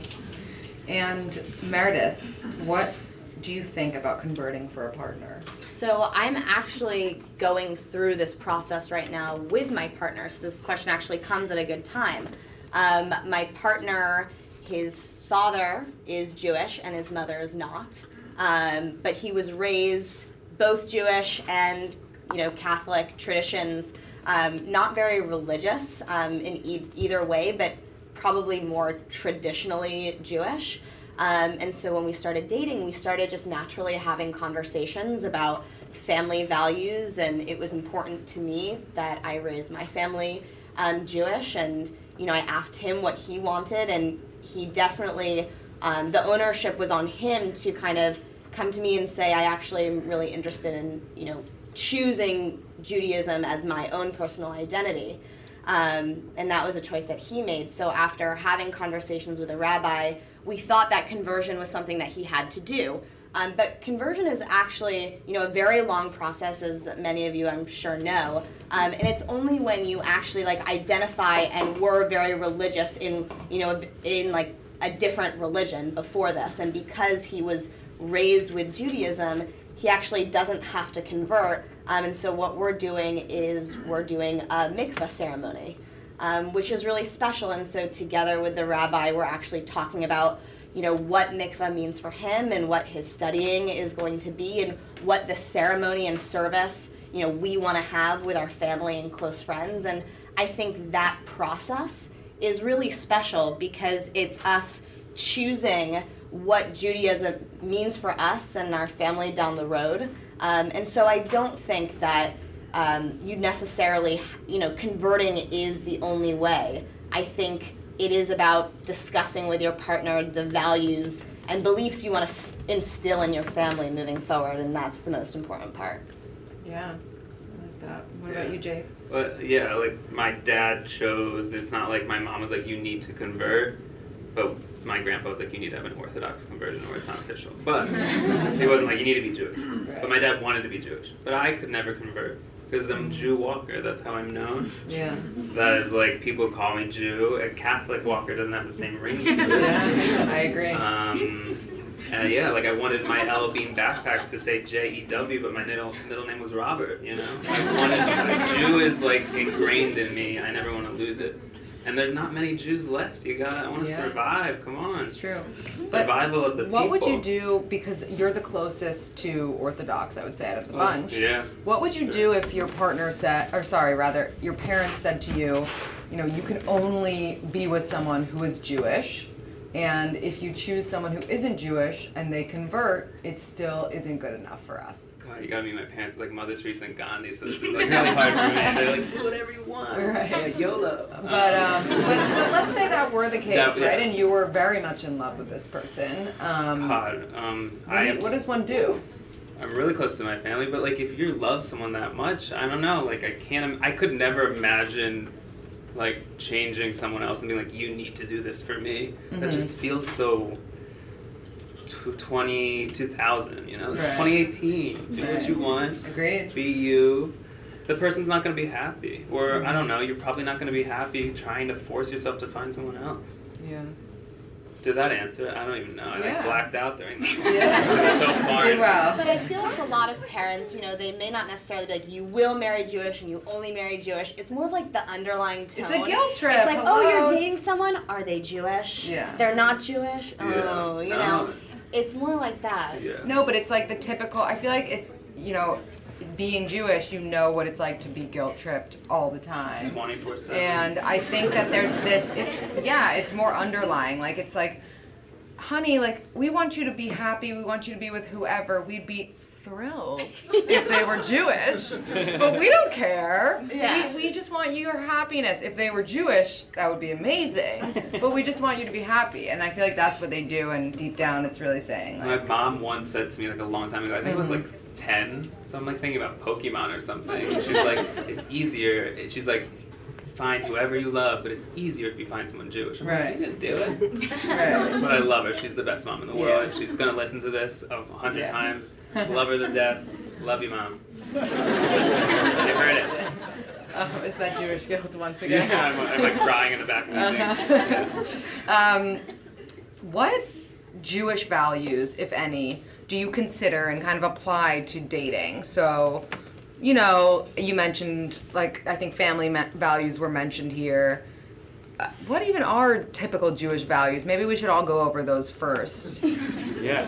And Meredith, what do you think about converting for a partner? So I'm actually going through this process right now with my partner. So this question actually comes at a good time. Um, my partner, his father is Jewish and his mother is not, um, but he was raised both Jewish and you know Catholic traditions. Um, not very religious um, in e- either way, but probably more traditionally Jewish. Um, and so when we started dating, we started just naturally having conversations about family values, and it was important to me that I raise my family um, Jewish. And you know, I asked him what he wanted, and he definitely um, the ownership was on him to kind of come to me and say, I actually am really interested in you know choosing Judaism as my own personal identity. Um, and that was a choice that he made. So after having conversations with a rabbi, we thought that conversion was something that he had to do. Um, but conversion is actually, you know, a very long process, as many of you I'm sure know. Um, and it's only when you actually like identify and were very religious in, you know, in like a different religion before this, and because he was raised with Judaism, he actually doesn't have to convert. Um, and so what we're doing is we're doing a mikvah ceremony, um, which is really special. And so together with the rabbi, we're actually talking about you know what mikvah means for him and what his studying is going to be and what the ceremony and service you know we want to have with our family and close friends and i think that process is really special because it's us choosing what judaism means for us and our family down the road um, and so i don't think that um, you necessarily you know converting is the only way i think it is about discussing with your partner the values and beliefs you want to instill in your family moving forward, and that's the most important part. Yeah, I like that. What about you, Jake? Well, yeah, like my dad chose. It's not like my mom was like, "You need to convert," but my grandpa was like, "You need to have an Orthodox conversion, or it's not official." But he wasn't like, "You need to be Jewish." But my dad wanted to be Jewish, but I could never convert because I'm Jew Walker. That's how I'm known. Yeah. That is like people call me Jew. A Catholic Walker doesn't have the same ring to it. Yeah, I agree. Um, and yeah, like I wanted my L Bean backpack to say J E W, but my middle middle name was Robert. You know, I wanted, like, Jew is like ingrained in me. I never want to lose it. And there's not many Jews left. You gotta, I want to Yeah. survive. Come on. It's true. Survival of the What would you do because you're the closest to Orthodox, I would say, out of the oh, bunch. Oh, Yeah. What would you do if your partner said, or sorry, rather, your parents said to you, you know, you can only be with someone who is Jewish, and if you choose someone who isn't Jewish and they convert, it still isn't good enough for us. God, you gotta meet my parents like Mother Teresa and Gandhi, so this is like really hard for me. They're like, do whatever you want. Right. Yeah, YOLO. But, um, but, but let's say that were the case, That- yeah. right? And you were very much in love with this person. Um, God, um, what, I do what does one do? I'm really close to my family, but like if you love someone that much, I don't know. Like I can't. I could never imagine like changing someone else and being like, "You need to do this for me." That Mhm. just feels so. tw- 20, 2000, you know, Right. 2018. Do what you want. Agreed. Be you. The person's not going to be happy, or I Mm-hmm. don't know. You're probably not going to be happy trying to force yourself to find someone else. Yeah. Did that answer? it? I don't even know. I Yeah. like blacked out during that. Yeah. So far. Did well. But I feel like a lot of parents, you know, they may not necessarily be like, you will marry Jewish and you only marry Jewish. It's more of like the underlying tone. It's a guilt trip. It's like, oh, you're dating someone? Are they Jewish? Yeah. They're not Jewish? Yeah. Oh, you No. know. It's more like that. Yeah. No, but it's like the typical. I feel like it's you know, being Jewish, you know what it's like to be guilt tripped all the time. 24 7. And I think that there's this. It's yeah, it's more underlying. Like it's like, honey, like we want you to be happy. We want you to be with whoever. We'd be thrilled if they were Jewish, but we don't care. Yeah. We, we just want your happiness. If they were Jewish, that would be amazing. But we just want you to be happy, and I feel like that's what they do. And deep down, it's really saying My mom once said to me like a long time ago, I think it was like Mm-hmm. 10, so I'm like thinking about Pokemon or something. And she's like, it's easier. She's like, find whoever you love, but it's easier if you find someone Jewish. I'm Right. like, you didn't do it. right. But I love her. She's the best mom in the world. Yeah. And she's going to listen to this a hundred Yeah. times. Love her to death. Love you, mom. you heard it. Oh, is that Jewish guilt once again? Yeah, I'm, I'm like crying in the back of the thing. Um, what Jewish values, if any, do you consider and kind of apply to dating? So, you know, you mentioned, like, I think family me- values were mentioned here. uh, what even are typical Jewish values? Maybe we should all go over those first. Yeah.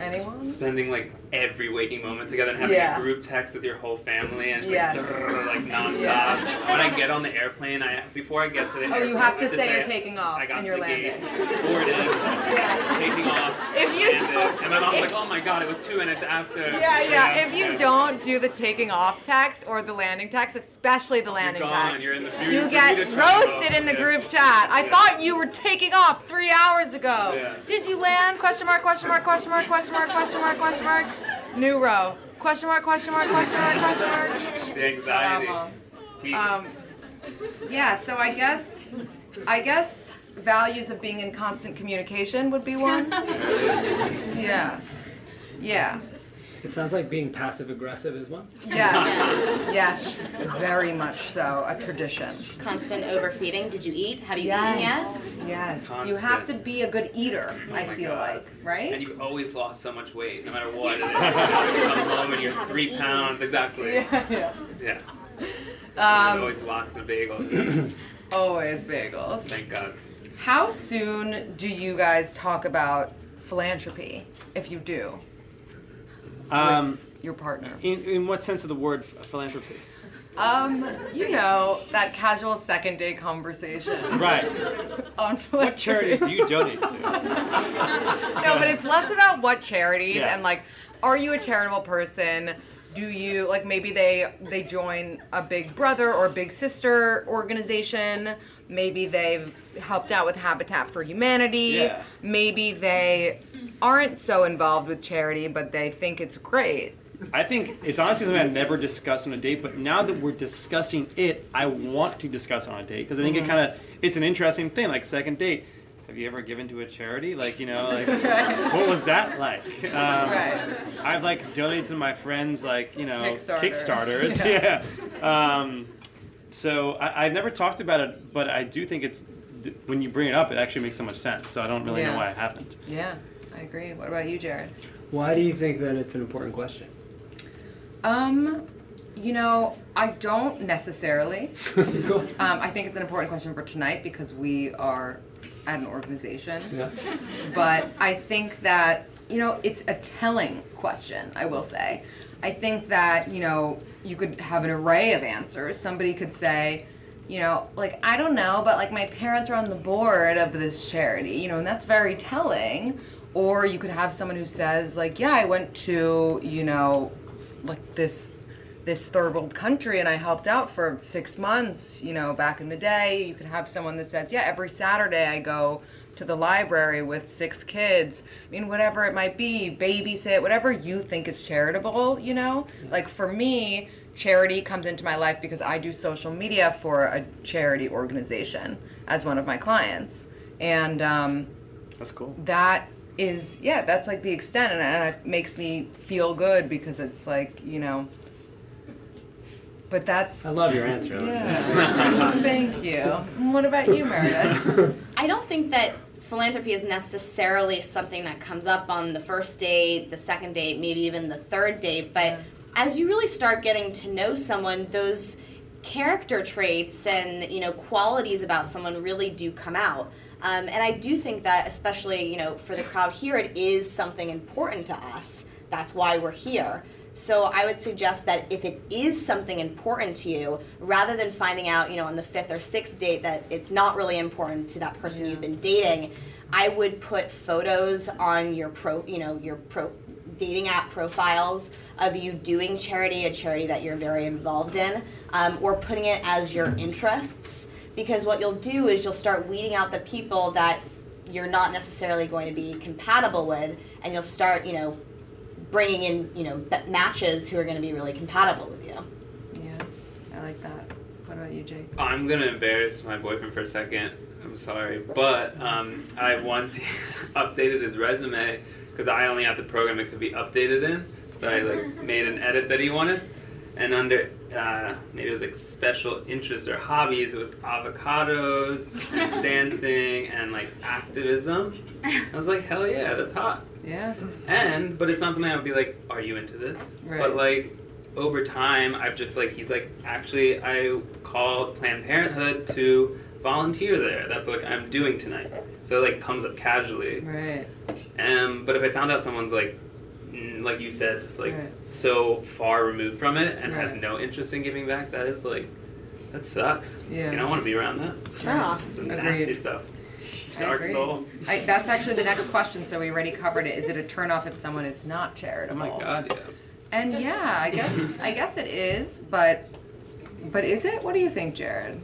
Anyone? Spending like every waking moment together and having Yeah. a group text with your whole family and it's Yes. like, like nonstop. Yeah. When I get on the airplane, I before I get to the Oh, airport, you have to say you're taking off I got and to you're the landing. gate, boarding, taking off. If you and, uh, and my mom's like, "Oh my god, it was two minutes after." Yeah, yeah. If you yeah. don't do the taking off text or the landing text, especially the landing gone, text, you're in the you get roasted in the group chat. I thought you were taking off three hours ago. Yeah. Did you land? Question mark? Question mark? Question mark? Question mark? Question mark? Question mark? New row. Question mark? Question mark? Question mark? Question mark? The anxiety. Um, yeah. So I guess, I guess values of being in constant communication would be one. Yeah. Yeah. It sounds like being passive aggressive is one. Yes. yes. Very much so. A tradition. Constant overfeeding. Did you eat? Have you Yes. eaten yet? Yes. You have to be a good eater, Oh I feel God. like, right? And you've always lost so much weight, no matter what it is. At the moment, you're three pounds exactly. yeah, yeah. Yeah. Um, There's always lots of bagels. Always bagels. Thank God. How soon do you guys talk about philanthropy, if you do, Um, your partner? in, in what sense of the word philanthropy? Um, you know, that casual second day conversation Right. on What charities do you donate to? No, but it's less about what charities Yeah. and like, are you a charitable person? Do you like maybe they they join a big brother or big sister organization? Maybe they've helped out with Habitat for Humanity. Yeah. Maybe they aren't so involved with charity, but they think it's great. I think it's honestly something I've never discussed on a date, but now that we're discussing it, I want to discuss on a date because I think it kind of it's an interesting thing. Like second date, have you ever given to a charity? Like you know, like what was that like? Um, Right. I've like donated to my friends, like you know, Kickstarters. Kickstarters. yeah. Um, so I, I've never talked about it, but I do think it's when you bring it up, it actually makes so much sense. So I don't really Yeah. know why I haven't. Yeah, I agree. What about you, Jared? Why do you think that it's an important question? Um, you know, I don't necessarily. Um, I think it's an important question for tonight because we are at an organization. Yeah. But I think that, you know, it's a telling question, I will say. I think that, you know, you could have an array of answers. Somebody could say, you know, like, I don't know, but like my parents are on the board of this charity, you know, and that's very telling. Or you could have someone who says, like, yeah, I went to, you know, like this this third world country and I helped out for six months, you know, back in the day. You could have someone that says, Yeah, every Saturday I go to the library with six kids. I mean, whatever it might be, babysit, whatever you think is charitable, you know? Like for me, charity comes into my life because I do social media for a charity organization as one of my clients. And um, That's cool. that is yeah that's like the extent and, and it makes me feel good because it's like you know. But that's I love your answer. yeah. Thank you. What about you meredith? I don't think that philanthropy is necessarily something that comes up on the first date, the second date, maybe even the third date, but as you really start getting to know someone, those character traits and you know qualities about someone really do come out. Um, and I do think that, especially you know for the crowd here, it is something important to us. That's why we're here. So I would suggest that if it is something important to you, rather than finding out, you know, on the fifth or sixth date that it's not really important to that person you've been dating, I would put photos on your pro, you know, your pro dating app profiles of you doing charity, a charity that you're very involved in, um, or putting it as your interests. Because what you'll do is you'll start weeding out the people that you're not necessarily going to be compatible with, and you'll start, you know, bringing in, you know, b- matches who are going to be really compatible with you. yeah i like that what about you jake I'm gonna embarrass my boyfriend for a second. I'm sorry, but um, I once updated his resume because I only have the program it could be updated in. So I like made an edit that he wanted, and under uh, maybe it was like special interests or hobbies. It was avocados, dancing, and like activism. I was like, hell yeah, that's hot. yeah And but it's not something I would be like, are you into this? Right. But like over time, I've just like he's like actually I called Planned Parenthood to volunteer there. That's what I'm doing tonight. So it like comes up casually. Right. Um, but if I found out someone's like, Mm, like you said, just like Right. so far removed from it and has no interest in giving back, that is like, that sucks. Yeah. You don't want to be around that. Turn off. It's some Agreed. nasty stuff. Dark agree. soul. I, that's actually the next question, so we already covered it. Is it a turnoff if someone is not Oh charitable? my god, yeah. And yeah, I guess I guess it is, but but is it? What do you think, Jared?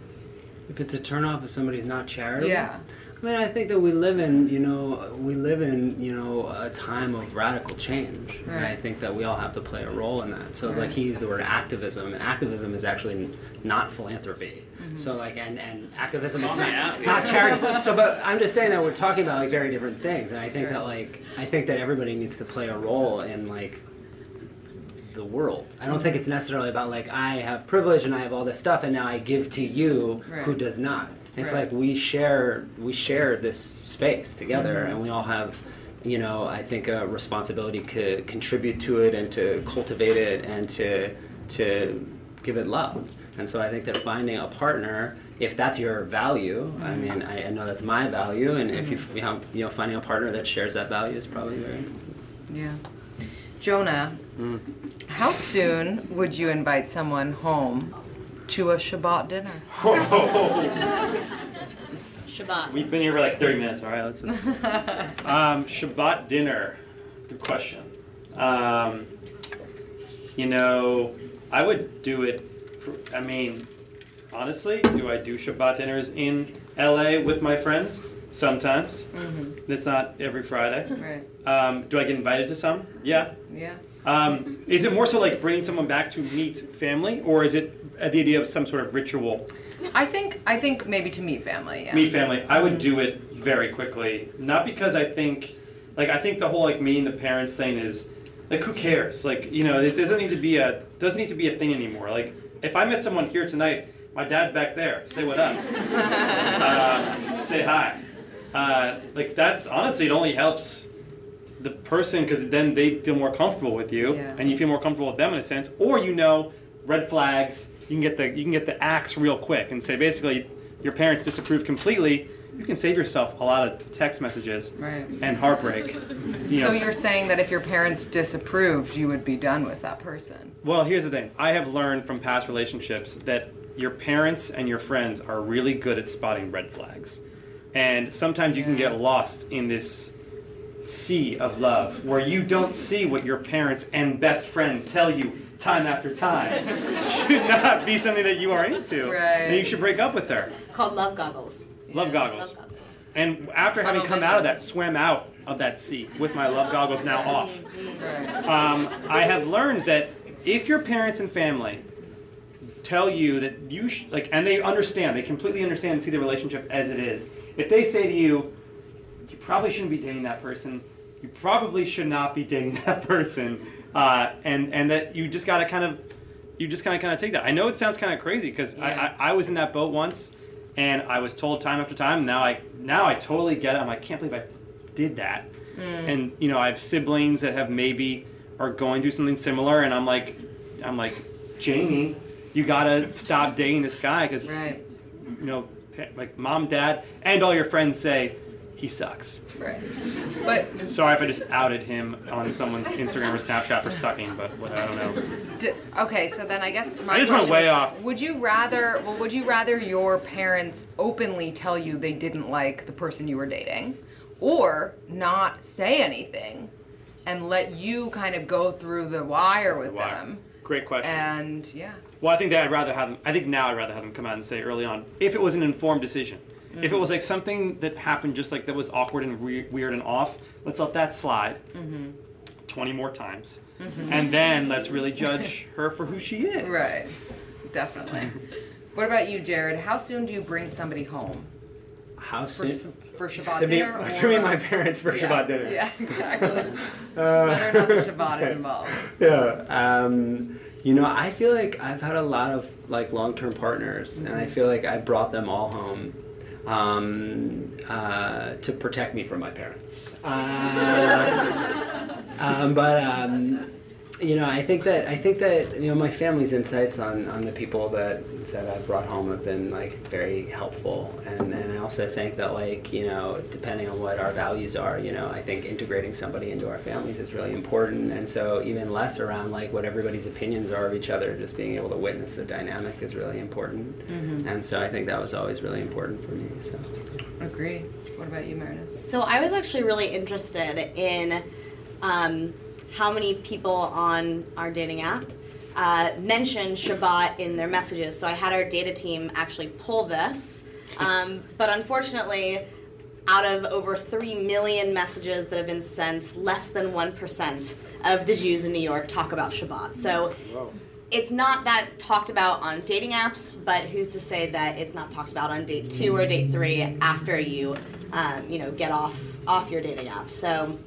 If it's a turnoff if somebody's not charitable. Yeah. I mean, I think that we live in, you know, we live in, you know, a time of radical change, and I think that we all have to play a role in that. So, Right. like he used the word activism, and activism is actually not philanthropy. Mm-hmm. So, like, and and activism is not, yeah. not charity. So, but I'm just saying that we're talking about like very different things, and I think Right. that like I think that everybody needs to play a role in like the world. I don't think it's necessarily about like I have privilege and I have all this stuff and now I give to you who does not. It's Right. like we share we share this space together Mm-hmm. and we all have you know I think a responsibility to contribute to it and to cultivate it and to to give it love. And so I think that finding a partner if that's your value, I Mm-hmm. mean, I, I know that's my value, and if you, you know, you know, finding a partner that shares that value is probably very. Yeah. Jonah, how soon would you invite someone home to a Shabbat dinner? Shabbat. We've been here for like 30 minutes. All right, let's. Just... um, Shabbat dinner. Good question. Um, you know, I would do it. I mean, honestly, do I do Shabbat dinners in LA with my friends? Sometimes. It's not every Friday. Right. Um, do I get invited to some? Yeah. Yeah. Um, is it more so like bringing someone back to meet family, or is it the idea of some sort of ritual? I think I think maybe to meet family. Yeah. meet family. I would do it very quickly. Not because i think like i think the whole like meeting the parents thing is like who cares? Like you know it doesn't need to be a doesn't need to be a thing anymore. Like if i met someone here tonight my dad's back there. Say what up. Uh, say hi. Uh, like that's honestly it only helps the person because then they feel more comfortable with you Yeah. and you feel more comfortable with them in a sense or you know red flags you can get the you can get the axe real quick and say basically your parents disapprove completely you can save yourself a lot of text messages Right. and heartbreak you So know. you're saying that if your parents disapproved, you would be done with that person. Well, here's the thing. I have learned from past relationships that your parents and your friends are really good at spotting red flags. And sometimes you can get lost in this sea of love where you don't see what your parents and best friends tell you time after time should not be something that you are into. Right. And you should break up with her. It's called love goggles. Love goggles. Love goggles. And after having come out of that, swam out of that sea with my love goggles now off. Um, I have learned that if your parents and family tell you that you sh- like, and they understand, they completely understand and see the relationship as it is. If they say to you probably shouldn't be dating that person, you probably should not be dating that person, uh, and and that you just gotta kind of, you just kind of kind of take that. I know it sounds kind of crazy because Yeah. I, I I was in that boat once, and I was told time after time. Now I now I totally get it. I'm like, I can't believe I did that. And you know, I have siblings that have maybe are going through something similar, and I'm like, I'm like, Jamie, you gotta stop dating this guy because Right. you know, like mom, dad, and all your friends say he sucks. Right. But Sorry if I just outed him on someone's Instagram or Snapchat for sucking, but what, I don't know. D- okay, so then I guess my I just went way is, off. Would you rather? Well, would you rather your parents openly tell you they didn't like the person you were dating, or not say anything, and let you kind of go through the wire with Wire. them? Great question. And yeah, Well, I think that I'd rather have them. I think now I'd rather have them come out and say early on if it was an informed decision. If it was like something that happened just like that was awkward and we- weird and off, let's let that slide. 20 more times. And then let's really judge her for who she is. right, definitely. what about you, Jared? How soon do you bring somebody home How for soon? s- for Shabbat to meet, dinner? to or, meet uh, my parents for yeah, Shabbat dinner. Yeah, exactly. Whether or not the Shabbat is involved. Yeah. Um, you know, I feel like I've had a lot of like long-term partners, and I feel like I brought them all home um, uh, to protect me from my parents. Uh, um, but um, you know, I think that I think that you know my family's insights on, on the people that that I brought home have been like very helpful, and and I also think that like you know depending on what our values are, you know, I think integrating somebody into our families is really important, and so even less around like what everybody's opinions are of each other, just being able to witness the dynamic is really important, Mhm. and so I think that was always really important for me. So. Agree. What about you, Meredith? So I was actually really interested in um, how many people on our dating app uh, mention Shabbat in their messages. So I had our data team actually pull this, um, but unfortunately, out of over 3 million messages that have been sent, less than 1% of the Jews in New York talk about Shabbat. So it's not that talked about on dating apps, but who's to say that it's not talked about on date two or date three after you, um, you know, get off off your dating app. So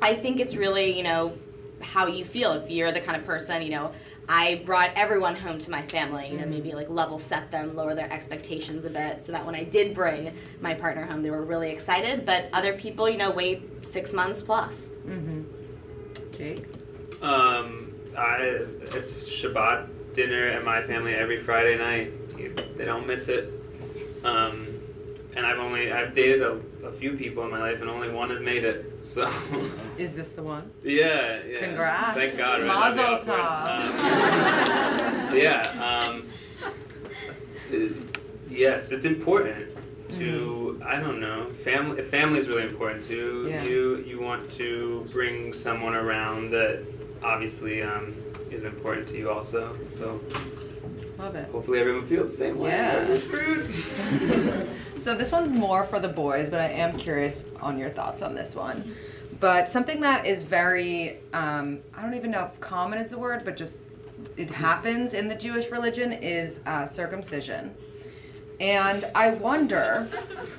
I think it's really, you know, how you feel. If you're the kind of person, you know, I brought everyone home to my family, you know, maybe like level set them, lower their expectations a bit, so that when I did bring my partner home, they were really excited. But other people, you know, wait six months plus. Mm-hmm. Jake? Um, I it's Shabbat dinner at my family every Friday night. They don't miss it. Um, and I've only I've dated a, a few people in my life, and only one has made it. So Is this the one? yeah, yeah. Congrats. Thank God. Right? Mazel awkward. Um, yeah. Um, uh, yes, it's important to I don't know. Family family is really important too. Yeah. You you want to bring someone around that obviously um, is important to you also. So Love it. hopefully everyone feels the same way. Yeah. We're screwed. So this one's more for the boys, but I am curious on your thoughts on this one. But something that is very, um, I don't even know if common is the word, but just it happens in the Jewish religion is uh, circumcision. And I wonder,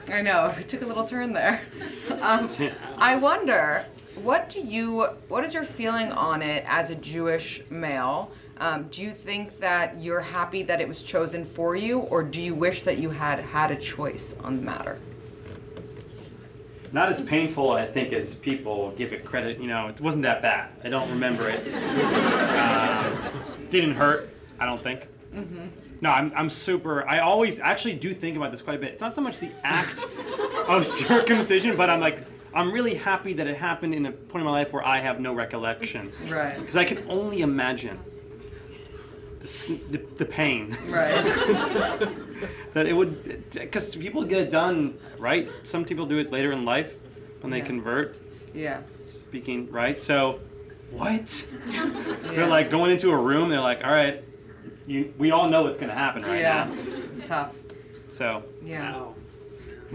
I know, we took a little turn there. Um, I wonder, what do you, what is your feeling on it as a Jewish male? Um, do you think that you're happy that it was chosen for you, or do you wish that you had had a choice on the matter? Not as painful, I think, as people give it credit. You know, it wasn't that bad. I don't remember it. Uh, didn't hurt, I don't think. Mm-hmm. No, I'm, I'm super. I always actually do think about this quite a bit. It's not so much the act of circumcision, but I'm like, I'm really happy that it happened in a point in my life where I have no recollection. Right. Because I can only imagine the, the, the pain. Right. that it would, because people get it done, right? Some people do it later in life when they Yeah. convert, Yeah. speaking, right? So, what? Yeah. They're like going into a room, they're like, all right, you, we all know what's going to happen right yeah. now. It's tough. So, Yeah. hope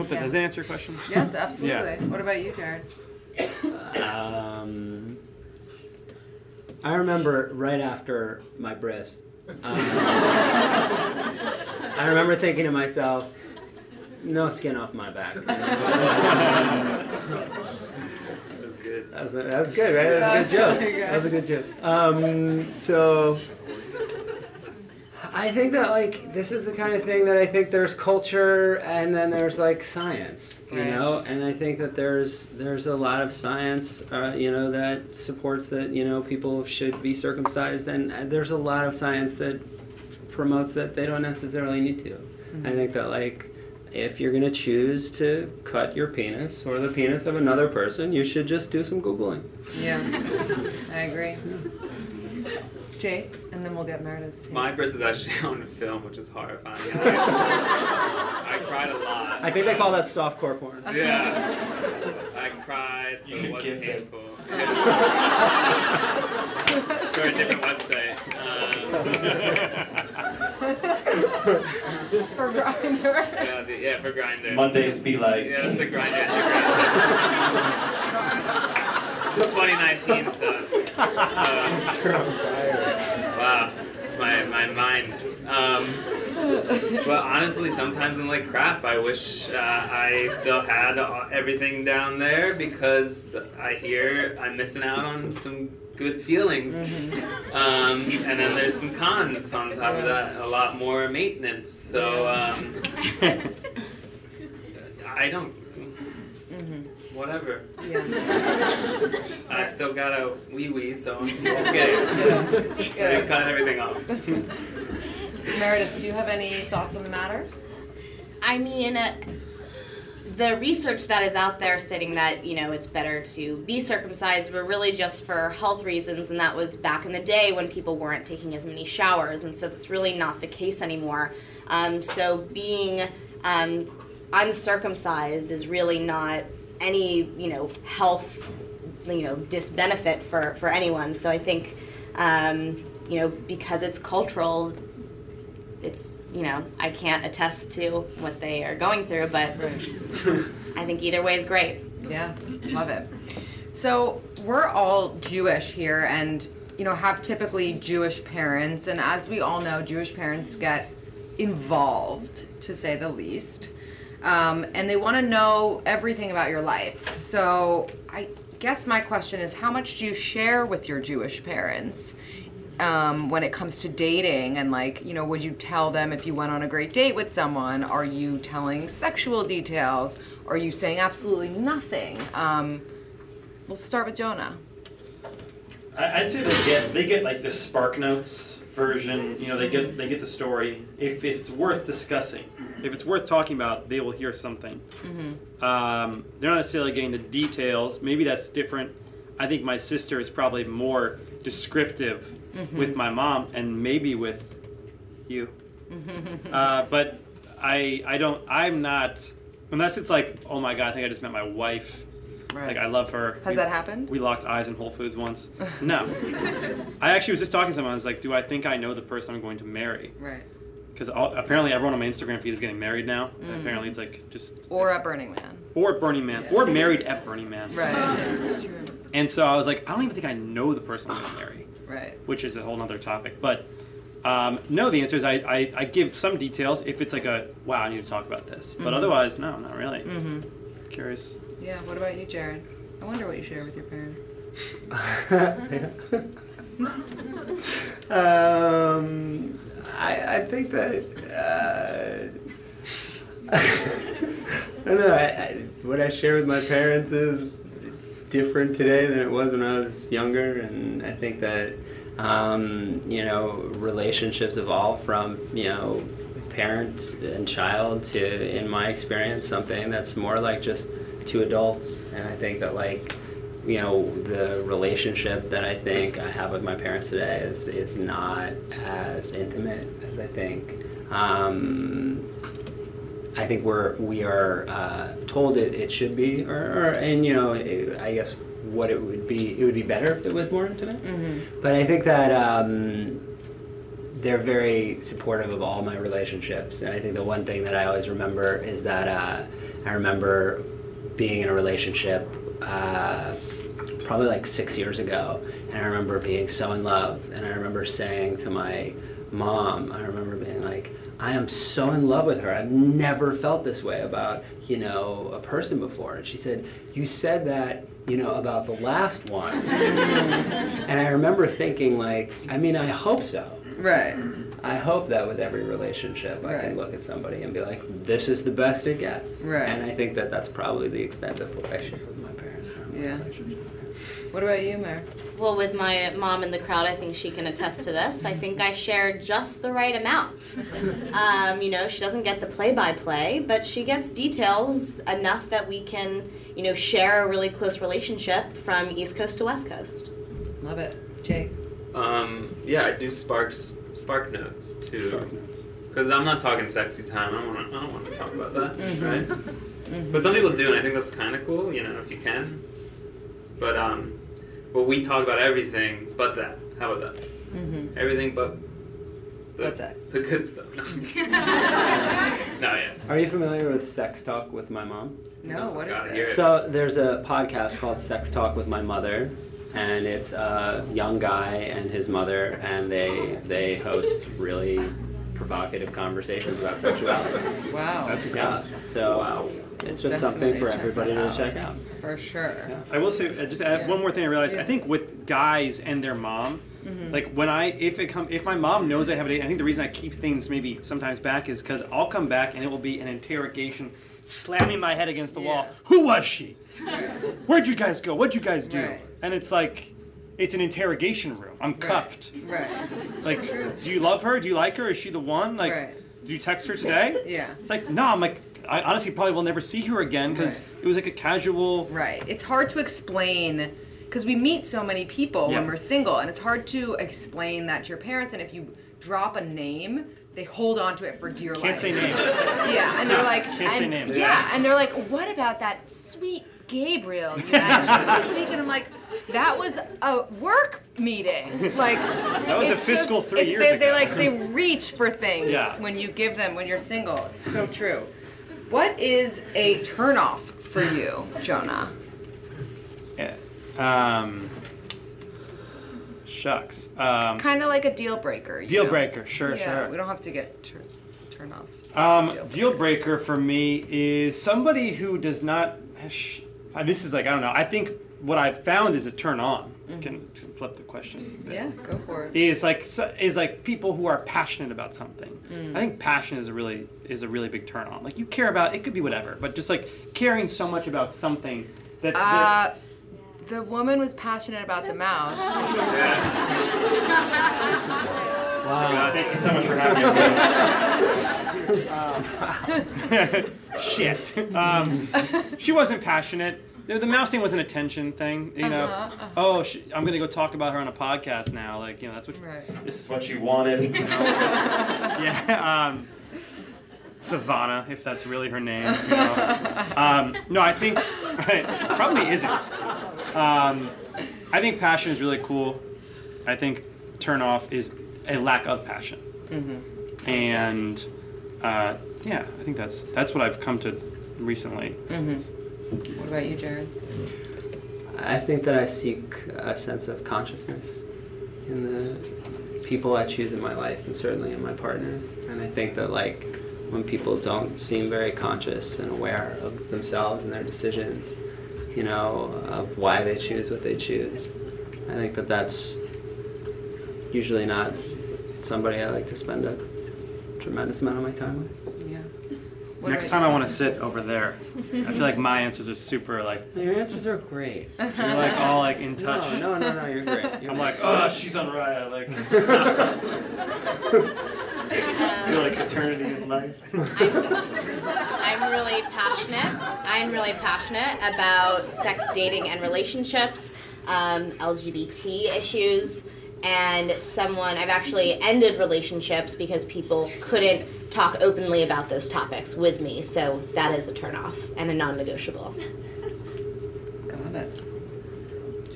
that, Yeah. does that answer your question? Yes, absolutely. Yeah. What about you, Jared? Um, I remember right after my bris. Um, I remember thinking to myself, no skin off my back. That's good. That was, that was good, right? That was a good joke. That was a good joke. Um, so I think that like this is the kind of thing that I think there's culture and then there's like science, you Right. know, and I think that there's there's a lot of science, uh, you know, that supports that you know people should be circumcised, and uh, there's a lot of science that promotes that they don't necessarily need to. I think that like if you're gonna choose to cut your penis or the penis of another person, you should just do some googling. Yeah. I agree. Jake, and then we'll get Meredith's. My bris is actually on film, which is horrifying. I, I cried a lot. I think they call that softcore porn. Yeah. I cried, so You it should wasn't give it. painful. Sorry, a different website. For Grindr. Um, yeah, the, yeah, for Grindr. Mondays be like. Yeah, that's the Grindr. It's 2019 stuff. Uh, wow, my my mind. Um, but honestly, sometimes I'm like crap. I wish uh, I still had everything down there because I hear I'm missing out on some good feelings. Um, and then there's some cons on top of that. A lot more maintenance. So um, I don't. Whatever. Yeah. I still got a wee wee, so I'm okay. I Good. cut everything off. Meredith, do you have any thoughts on the matter? I mean, uh, the research that is out there stating that you know it's better to be circumcised were really just for health reasons, and that was back in the day when people weren't taking as many showers, and so that's really not the case anymore. Um, so being um, uncircumcised is really not any you know health you know disbenefit for for anyone. So I think um, you know because it's cultural it's you know I can't attest to what they are going through, but I think either way is great. Yeah, love it. So we're all Jewish here, and you know have typically Jewish parents, and as we all know, Jewish parents get involved, to say the least, um, and they want to know everything about your life. So I guess my question is, how much do you share with your Jewish parents? um, when it comes to dating and like you know would you tell them if you went on a great date with someone are you telling sexual details are you saying absolutely nothing um, we'll start with jonah I'd say they get they get like the Spark Notes version. You know, they get they get the story. If, if it's worth discussing, if it's worth talking about, they will hear something. Um, they're not necessarily getting the details. Maybe that's different. I think my sister is probably more descriptive with my mom, and maybe with you. uh, but I I don't. I'm not unless it's like, oh my god, I think I just met my wife. right Like I love her. has We- that happened we locked eyes in Whole Foods once. No. I actually was just talking to someone. I was like, do I think I know the person I'm going to marry? right Because apparently everyone on my Instagram feed is getting married now. Mm. Apparently it's like just, or at burning man or at Burning Man, or married at Burning Man. right And so I was like, I don't even think I know the person I'm going to marry, right which is a whole nother topic. But um, no, the answer is I, I, I give some details if it's like a, wow, I need to talk about this. But otherwise, no, not really. Mm-hmm. Curious. yeah what about you jared i wonder what you share with your parents Um, I, I think that. Uh, I don't know. I, I, what I share with my parents is different today than it was when I was younger, and I think that um, you know relationships evolve from you know parent and child to, in my experience, something that's more like just two adults, and I think that like you know the relationship that I think I have with my parents today is is not as intimate as I think. Um, I think we're we are uh, told it, it should be, or, or and you know it, I guess what it would be it would be better if it was more intimate. But I think that um, they're very supportive of all my relationships, and I think the one thing that I always remember is that uh, I remember being in a relationship. Uh, probably like six years ago, and I remember being so in love, and I remember saying to my mom, I remember being like, I am so in love with her. I've never felt this way about, you know, a person before. And she said, You said that, you know, about the last one. and I remember thinking, like, I mean, I hope so. right I hope that with every relationship, I Right. can look at somebody and be like, this is the best it gets. Right. And I think that that's probably the extent of what I share with my parents. Yeah. Relationship. what about you Mary? Well, with my mom in the crowd, I think she can attest to this. I think I share just the right amount. Um, you know, she doesn't get the play-by-play, but she gets details enough that we can, you know, share a really close relationship from East Coast to West Coast. love it jake Um, yeah, I do sparks spark notes too. Spark notes. Because I'm not talking sexy time. I don't want to. I don't want to talk about that, right? But some people do, and I think that's kind of cool. You know, if you can. But um, well, we talk about everything but that. How about that? mm-hmm. Everything but. The, But sex. The good stuff. No, yeah. Are you familiar with Sex Talk with my mom? no what is God, this So there's a podcast called Sex Talk with My Mother, and it's a young guy and his mother, and they they host really provocative conversations about sexuality. wow That's Yeah, so Wow. it's just Definitely something for everybody to check out. for sure Yeah. I will say, uh, just add Yeah. one more thing. I realized. Yeah. I think with guys and their mom, Mm-hmm. like when I if it come if my mom knows I have a date, I think the reason I keep things maybe sometimes back is because I'll come back and it will be an interrogation. slamming my head against the wall. Who was she? Where'd you guys go? What'd you guys do? Right. And it's like, it's an interrogation room. I'm cuffed. Right. Like, do you love her? Do you like her? Is she the one? Like, Right. do you text her today? Yeah. It's like, no, I'm like, I honestly probably will never see her again because it was like a casual. Right. It's hard to explain because we meet so many people Yeah. when we're single, and it's hard to explain that to your parents. And if you drop a name, they hold on to it for dear life. Can't say names. Yeah, and they're like, Can't say names. Yeah, and they're like, what about that sweet Gabriel you asked me week? And I'm like, that was a work meeting. Like That was a fiscal just- three it's- years they, They like they reach for things Yeah. when you give them when you're single. It's so true. What is a turnoff for you, Jonah? Yeah. Um, shucks. Um, Kind of like a deal breaker. Deal know? breaker, sure, yeah, sure. We don't have to get tur- turn off. Um, deal breaker for me is somebody who does not. sh- This is like I don't know. I think what I've found is a turn on. Can, can flip the question. Yeah, go for it. Is like is like people who are passionate about something. Mm. I think passion is a really is a really big turn on. Like you care about it could be whatever, but just like caring so much about something that. that Uh, the woman was passionate about the mouse. Wow. Thank you so much for having me. Um, shit. Um, she wasn't passionate. The, the mouse thing was an attention thing, you know. Uh-huh, uh-huh. Oh, she, I'm gonna go talk about her on a podcast now. Like, you know, that's what. Right. This is what she wanted. you know. yeah. Um, Savannah, if that's really her name. You know. um, no, I think probably isn't. Um, I think passion is really cool. I think turn off is a lack of passion, Mm-hmm. and uh, yeah, I think that's that's what I've come to recently. Mm-hmm. What about you, Jared? I think that I seek a sense of consciousness in the people I choose in my life, and certainly in my partner. And I think that like when people don't seem very conscious and aware of themselves and their decisions, you know, of why they choose what they choose, I think that that's usually not somebody I like to spend a tremendous amount of my time with. Yeah. Next time I want to sit over there. I feel like my answers are super like. Your answers are great. You're like all like in touch. No, no, no, no, you're great. You're I'm like, oh, she's on Raya. Like, I feel like eternity in life. I'm really passionate. I'm really passionate about sex, dating, and relationships, um, LGBT issues, and someone. I've actually ended relationships because people couldn't talk openly about those topics with me. So that is a turnoff and a non-negotiable. Got it.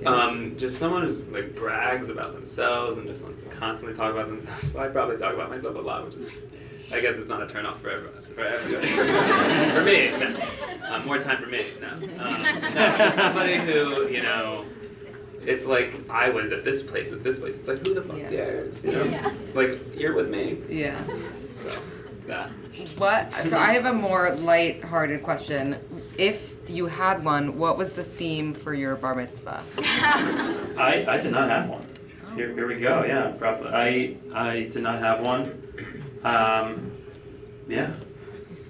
Um, just someone who's like brags about themselves and just wants to constantly talk about themselves. Well, I probably talk about myself a lot, which is, I guess it's not a turn off for everyone. For everybody. for me, no. Um, more time for me. No. Um, no, somebody who you know. It's like I was at this place at this place. It's like who the fuck cares? You know, Yeah. like you're with me. Yeah. So that. What? So I have a more light-hearted question. If you had one, what was the theme for your bar mitzvah? I, I did not have one. Here, here we go. Yeah, probably. I I did not have one. Um, yeah,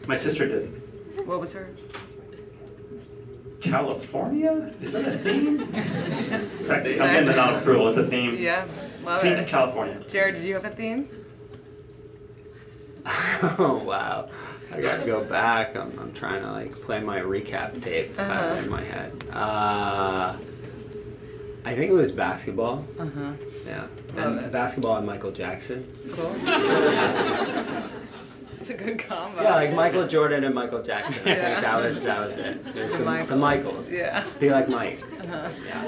my sister did. What was hers? California? Is that a theme? I'm getting the non approval. It's a theme. Yeah, love Pink it. California. Jared, did you have a theme? oh wow. I gotta go back. I'm, I'm trying to like play my recap tape uh, Uh-huh. in my head. Uh, I think it was basketball. Uh huh. Yeah. Love And it. basketball and Michael Jackson. Cool. It's a good combo. Yeah, like Michael Jordan and Michael Jackson. I Yeah. think that was that was it. It was The the, Michaels. the Michaels. Yeah. Be like Mike. Uh-huh. Yeah.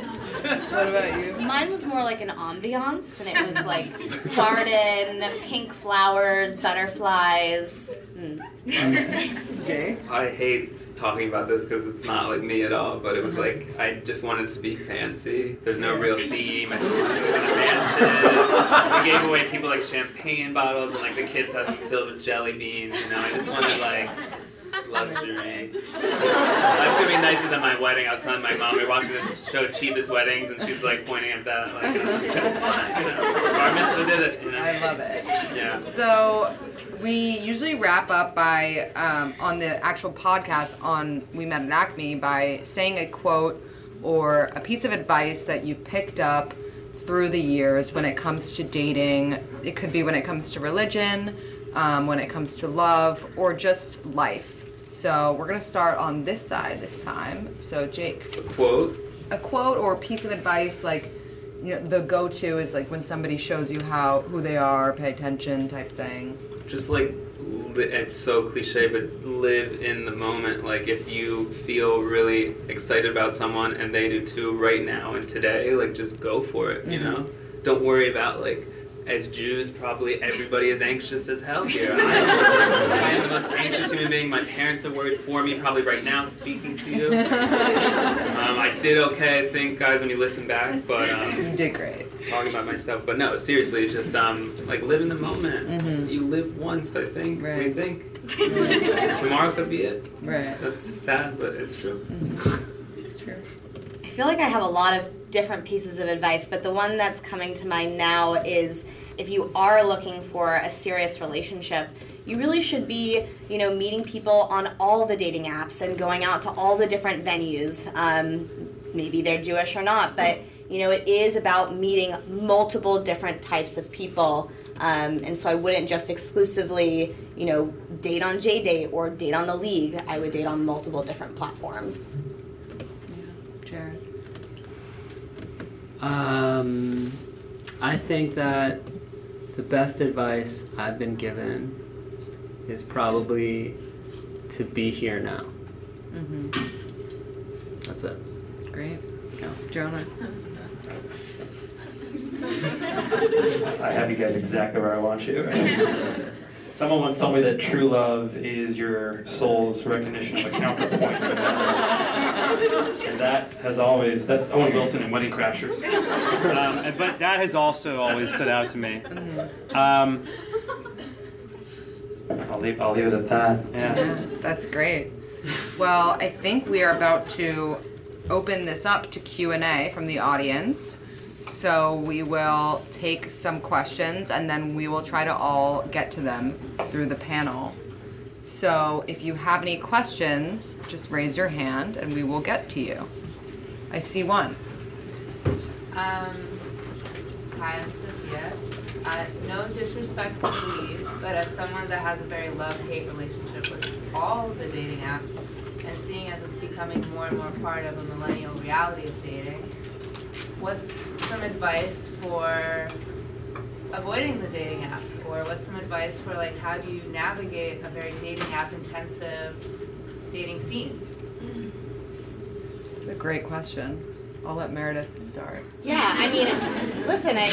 What about you? Mine was more like an ambiance, and it was like garden, pink flowers, butterflies. Mm. Jay? I hate talking about this because it's not like me at all, but it was like I just wanted to be fancy. There's no real theme. I just wanted to was in a mansion. We gave away people like champagne bottles, and like the kids had them filled with jelly beans. You know, I just wanted like luxury. That's gonna be nicer than my wedding. I was telling my mom we are watching this show Cheapest Weddings, and she's like pointing at that like, oh, that's fine. You know, bar mitzvah did it. You know? I love it. Yeah. So we usually wrap up by um, on the actual podcast on We Met at Acme by saying a quote or a piece of advice that you've picked up through the years when it comes to dating. It could be when it comes to religion, um, when it comes to love, or just life. So we're gonna start on this side this time. So Jake, A quote. a quote or a piece of advice like you know the go-to is like when somebody shows you how who they are pay attention type thing just like it's so cliche but live in the moment like if you feel really excited about someone and they do too right now and today like just go for it you Mhm. know don't worry about like as Jews, probably everybody is anxious as hell here. I am, I am the most anxious human being. My parents are worried for me, probably right now, speaking to you. Um, I did okay, I think, guys, when you listen back, but um, you did great. Talking about myself, but no, seriously, just um, like live in the moment. Mhm. You live once, I think. We Right. think. Tomorrow could be it. Right. That's sad, but it's true. It's true. I feel like I have a lot of different pieces of advice, but the one that's coming to mind now is if you are looking for a serious relationship, you really should be, you know, meeting people on all the dating apps and going out to all the different venues. Um, maybe they're Jewish or not, but you know, it is about meeting multiple different types of people. Um, and so I wouldn't just exclusively, you know, date on JDate or date on the league. I would date on multiple different platforms. Jared. Um, I think that the best advice I've been given is probably to be here now. Mm-hmm. That's it. Great. Yeah. Jonah. I have you guys exactly where I want you. Someone once told me that true love is your soul's recognition of a counterpoint. and that has always, that's Owen Wilson in Wedding Crashers. Um, but that has also always stood out to me. Um, I'll, leave, I'll leave it at that. Yeah. That's great. Well, I think we are about to open this up to Q&A from the audience. So we will take some questions and then we will try to all get to them through the panel. So if you have any questions, just raise your hand and we will get to you. I see one. Um, hi, I'm Cynthia. Uh, no disrespect to Lee, but as someone that has a very love-hate relationship with all the dating apps, and seeing as it's becoming more and more part of a millennial reality of dating, what's some advice for avoiding the dating apps, or what's some advice for like how do you navigate a very dating app intensive dating scene? It's a great question. I'll let Meredith start. Yeah, I mean, listen, I,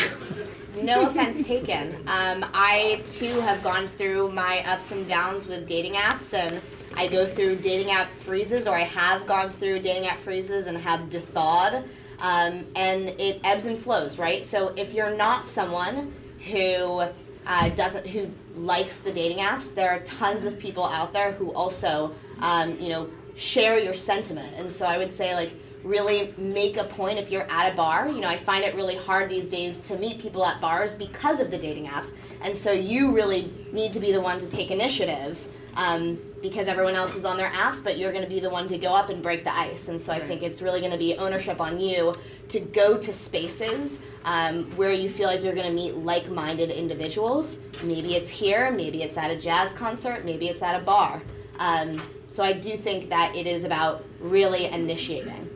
no offense taken. Um, I too have gone through my ups and downs with dating apps, and I go through dating app freezes, or I have gone through dating app freezes and have thawed. Um, and it ebbs and flows, right? So if you're not someone who uh, doesn't, who likes the dating apps, there are tons of people out there who also, um, you know, share your sentiment. And so I would say, like, really make a point if you're at a bar. You know, I find it really hard these days to meet people at bars because of the dating apps. And so you really need to be the one to take initiative um, because everyone else is on their apps, but you're going to be the one to go up and break the ice. And so I think it's really going to be ownership on you to go to spaces um, where you feel like you're going to meet like minded individuals. Maybe it's here, maybe it's at a jazz concert, maybe it's at a bar. Um, so I do think that it is about really initiating.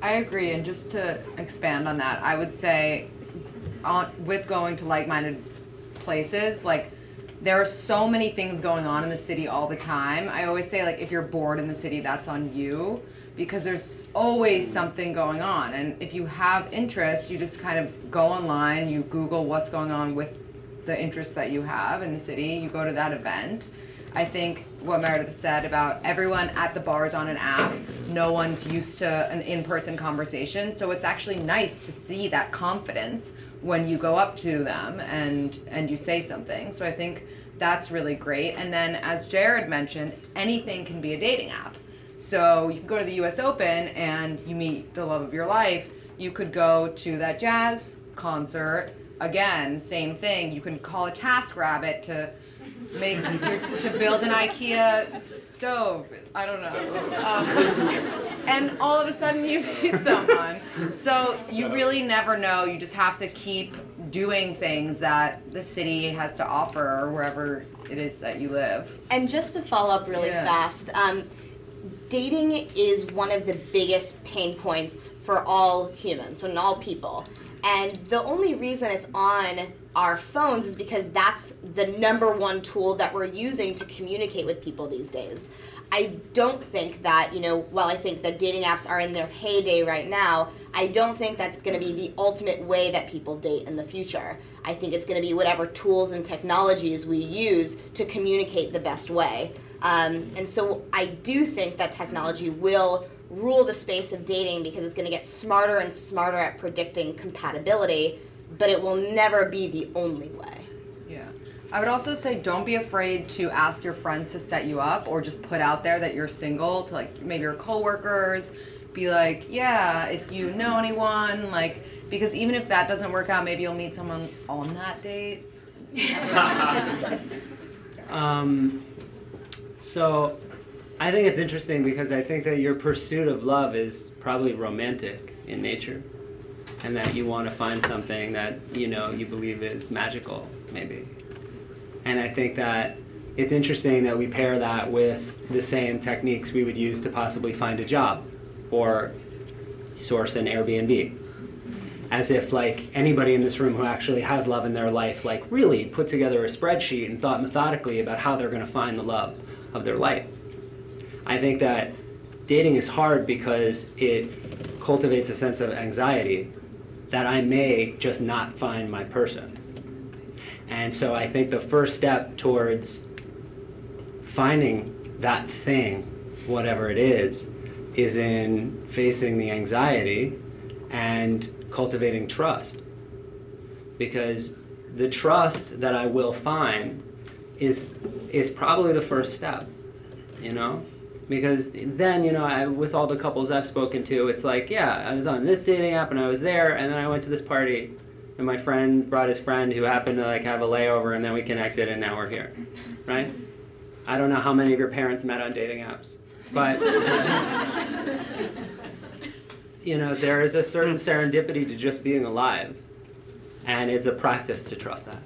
I agree, and just to expand on that, I would say, on, with going to like-minded places, like there are so many things going on in the city all the time. I always say, like, if you're bored in the city, that's on you, because there's always something going on, and if you have interest, you just kind of go online, you Google what's going on with the interest that you have in the city, you go to that event. I think what Meredith said about everyone at the bar is on an app. No one's used to an in-person conversation, so it's actually nice to see that confidence when you go up to them and and you say something. So I think that's really great. And then, as Jared mentioned, anything can be a dating app. So you can go to the U.S. Open and you meet the love of your life. You could go to that jazz concert. Again, same thing. You can call a TaskRabbit to make to build an IKEA stove. I don't know. Um, and all of a sudden you meet someone. So you really never know. You just have to keep doing things that the city has to offer or wherever it is that you live. And just to follow up really Yeah. fast, um, dating is one of the biggest pain points for all humans, and all people. And the only reason it's on our phones is because that's the number one tool that we're using to communicate with people these days. I don't think that, you know, while I think that dating apps are in their heyday right now, I don't think that's going to be the ultimate way that people date in the future. I think it's going to be whatever tools and technologies we use to communicate the best way. Um, and so I do think that technology will rule the space of dating because it's going to get smarter and smarter at predicting compatibility, but it will never be the only way. Yeah. I would also say don't be afraid to ask your friends to set you up or just put out there that you're single to like maybe your coworkers. Be like, yeah, if you know anyone, like, because even if that doesn't work out, maybe you'll meet someone on that date. Um, so I think it's interesting because I think that your pursuit of love is probably romantic in nature. And that you want to find something that, you know, you believe is magical, maybe. And I think that it's interesting that we pair that with the same techniques we would use to possibly find a job or source an Airbnb. As if like anybody in this room who actually has love in their life like really put together a spreadsheet and thought methodically about how they're going to find the love of their life. I think that dating is hard because it cultivates a sense of anxiety that I may just not find my person. And so I think the first step towards finding that thing, whatever it is, is in facing the anxiety and cultivating trust. Because the trust that I will find is is probably the first step, you know? Because then, you know, I, with all the couples I've spoken to, it's like, yeah, I was on this dating app and I was there, and then I went to this party, and my friend brought his friend who happened to like have a layover, and then we connected, and now we're here, right? I don't know how many of your parents met on dating apps, but you know, there is a certain serendipity to just being alive, and it's a practice to trust that.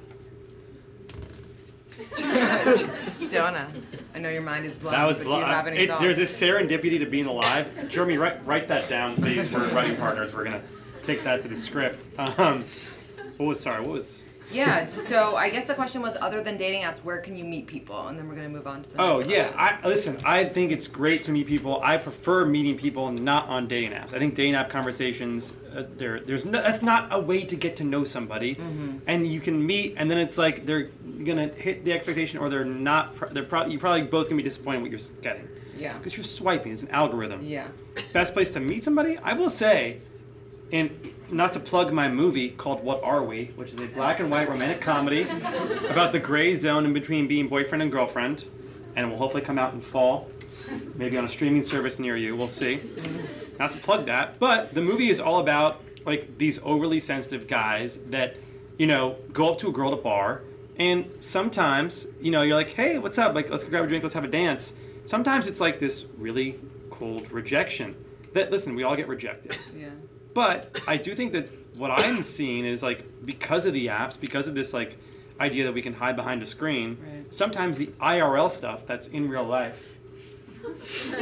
Jonah, I know your mind is blown. That was but do you have any it- thoughts? There's a serendipity to being alive. Jeremy, write, write that down, please. We're writing partners. We're gonna take that to the script. Um, what was sorry? What was? Yeah, so I guess the question was other than dating apps, where can you meet people? And then we're going to move on to the Oh yeah, I listen. I think it's great to meet people. I prefer meeting people not on dating apps. I think dating app conversations, uh, there, there's no, that's not a way to get to know somebody. Mhm. And you can meet, and then it's like they're gonna hit the expectation, or they're not. They're probably you probably both gonna be disappointed what you're getting. Yeah. Because you're swiping. It's an algorithm. Yeah. Best place to meet somebody, I will say, and not to plug my movie called What Are We, which is a black and white romantic comedy about the gray zone in between being boyfriend and girlfriend, and will hopefully come out in fall, maybe on a streaming service near you. We'll see. Not to plug that, but the movie is all about like these overly sensitive guys that, you know, go up to a girl at a bar, and sometimes, you know, you're like, hey, what's up? Like, let's go grab a drink, let's have a dance. Sometimes it's like this really cold rejection. That listen, we all get rejected. Yeah. But I do think that what I'm seeing is like because of the apps, because of this like idea that we can hide behind a screen, Right. sometimes the IRL stuff that's in real life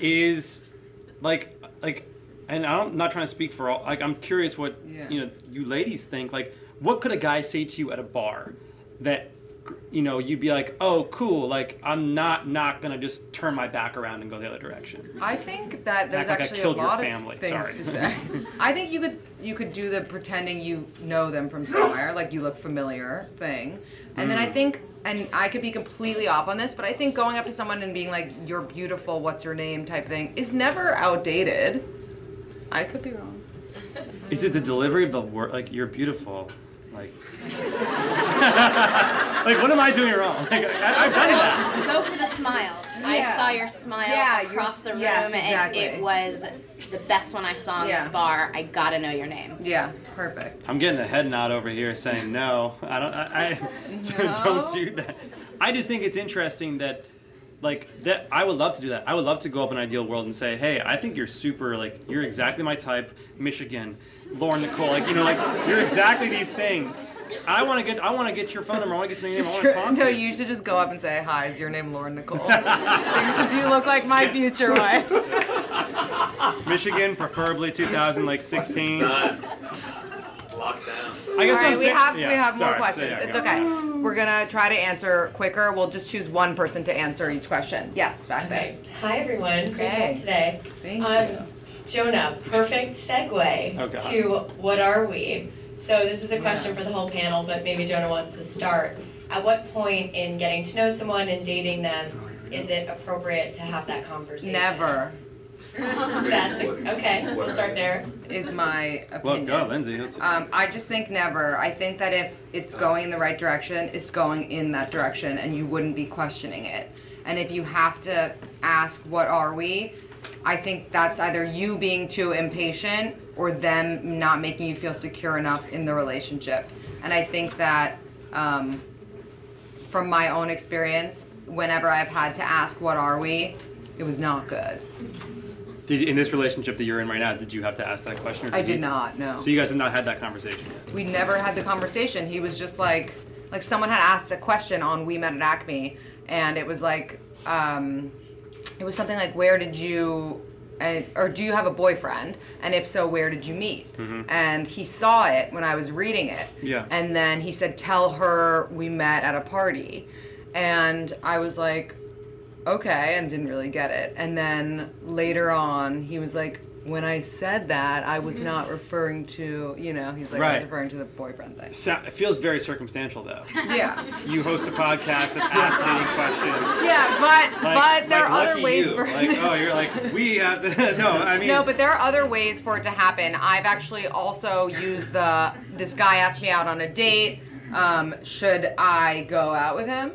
is like like and I'm not trying to speak for all like I'm curious what Yeah. you know you ladies think like what could a guy say to you at a bar that you know you'd be like oh cool like I'm not not gonna just turn my back around and go the other direction I think that there's like actually a lot family. of things Sorry. to say. I think you could you could do the pretending you know them from somewhere, like you look familiar thing, and then I Mm. think, and I could be completely off on this, but I think going up to someone and being like, "You're beautiful. What's your name?" type thing is never outdated. I could be wrong. Is it the delivery of the word like you're beautiful? Like, like what am I doing wrong? Like, I, I've done that. Go for the smile. I saw your smile Yeah, you're- across the room, yes, exactly. and it was the best one I saw in Yeah. this bar. I gotta know your name. Yeah, perfect. I'm getting a head nod over here saying no. I don't. I, I don't do that. I just think it's interesting that, like that. I would love to do that. I would love to go up in an ideal world and say, hey, I think you're super. Like you're exactly my type. Michigan, Lauren Nicole. Like you know, like you're exactly these things. I want to get. I want to get your phone number. I want to get to know your name. I want to talk no, to you. you should just go up and say, "Hi, is your name Lauren Nicole?" because you look like my future wife. Michigan, preferably 2016. Done. Locked down. I guess right, I'm we saying- have yeah, we have sorry, more so questions. yeah, it's go. okay. We're gonna try to answer quicker. We'll just choose one person to answer each question. Yes, back Okay. Hi, everyone. Great Hey. job today. Thank um, you. Jonah, perfect segue Oh, to what are we? So this is a question Yeah. for the whole panel, but maybe Jonah wants to start. At what point in getting to know someone and dating them is it appropriate to have that conversation? Never That's a, okay. We'll start there. is my opinion. Well, opinion. go, Lindsey. Let's, Um, I just think never. I think that if it's going in the right direction, it's going in that direction, and you wouldn't be questioning it. And if you have to ask, "What are we?" I think that's either you being too impatient or them not making you feel secure enough in the relationship. And I think that, um, from my own experience, whenever I've had to ask, "What are we?" it was not good. did in this relationship that you're in right now, did you have to ask that question? Or I did you- not. No. So you guys have not had that conversation yet. we never had the conversation. He was just like, like someone had asked a question on We Met at Acme, and it was like, um, it was something like, where did you, and, or do you have a boyfriend? And if so, where did you meet? Mm-hmm. And he saw it when I was reading it. Yeah. And then he said, tell her we met at a party. And I was like, okay, and didn't really get it. And then later on, he was like, when I said that, I was not referring to, you know, he's like, I Right. was referring to the boyfriend thing. So, it feels very circumstantial, though. Yeah. You host a podcast that asks dating questions. Yeah, but Like, but there like, are other lucky ways you. for like, oh, you're like we have to. no, I mean, no, but there are other ways for it to happen. I've actually also used the this guy asked me out on a date. Um, should I go out with him,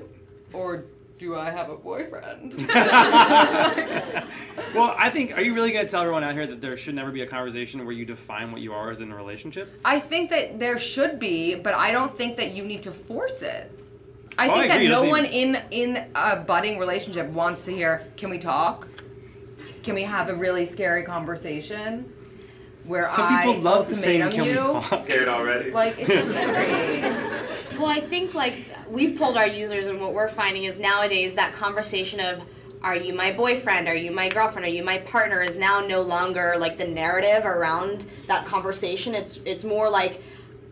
or do I have a boyfriend? well, I think. Are you really gonna tell everyone out here that there should never be a conversation where you define what you are as in a relationship? I think that there should be, but I don't think that you need to force it. I Oh, think agree. It that no one in in a budding relationship wants to hear, "Can we talk? Can we have a really scary conversation?" Where Some I people love saying, ultimatum "Can we you. talk?" Scared already. Like it's scary. Well, I think like we've pulled our users, and what we're finding is nowadays that conversation of "Are you my boyfriend? Are you my girlfriend? Are you my partner?" is now no longer like the narrative around that conversation. It's it's more like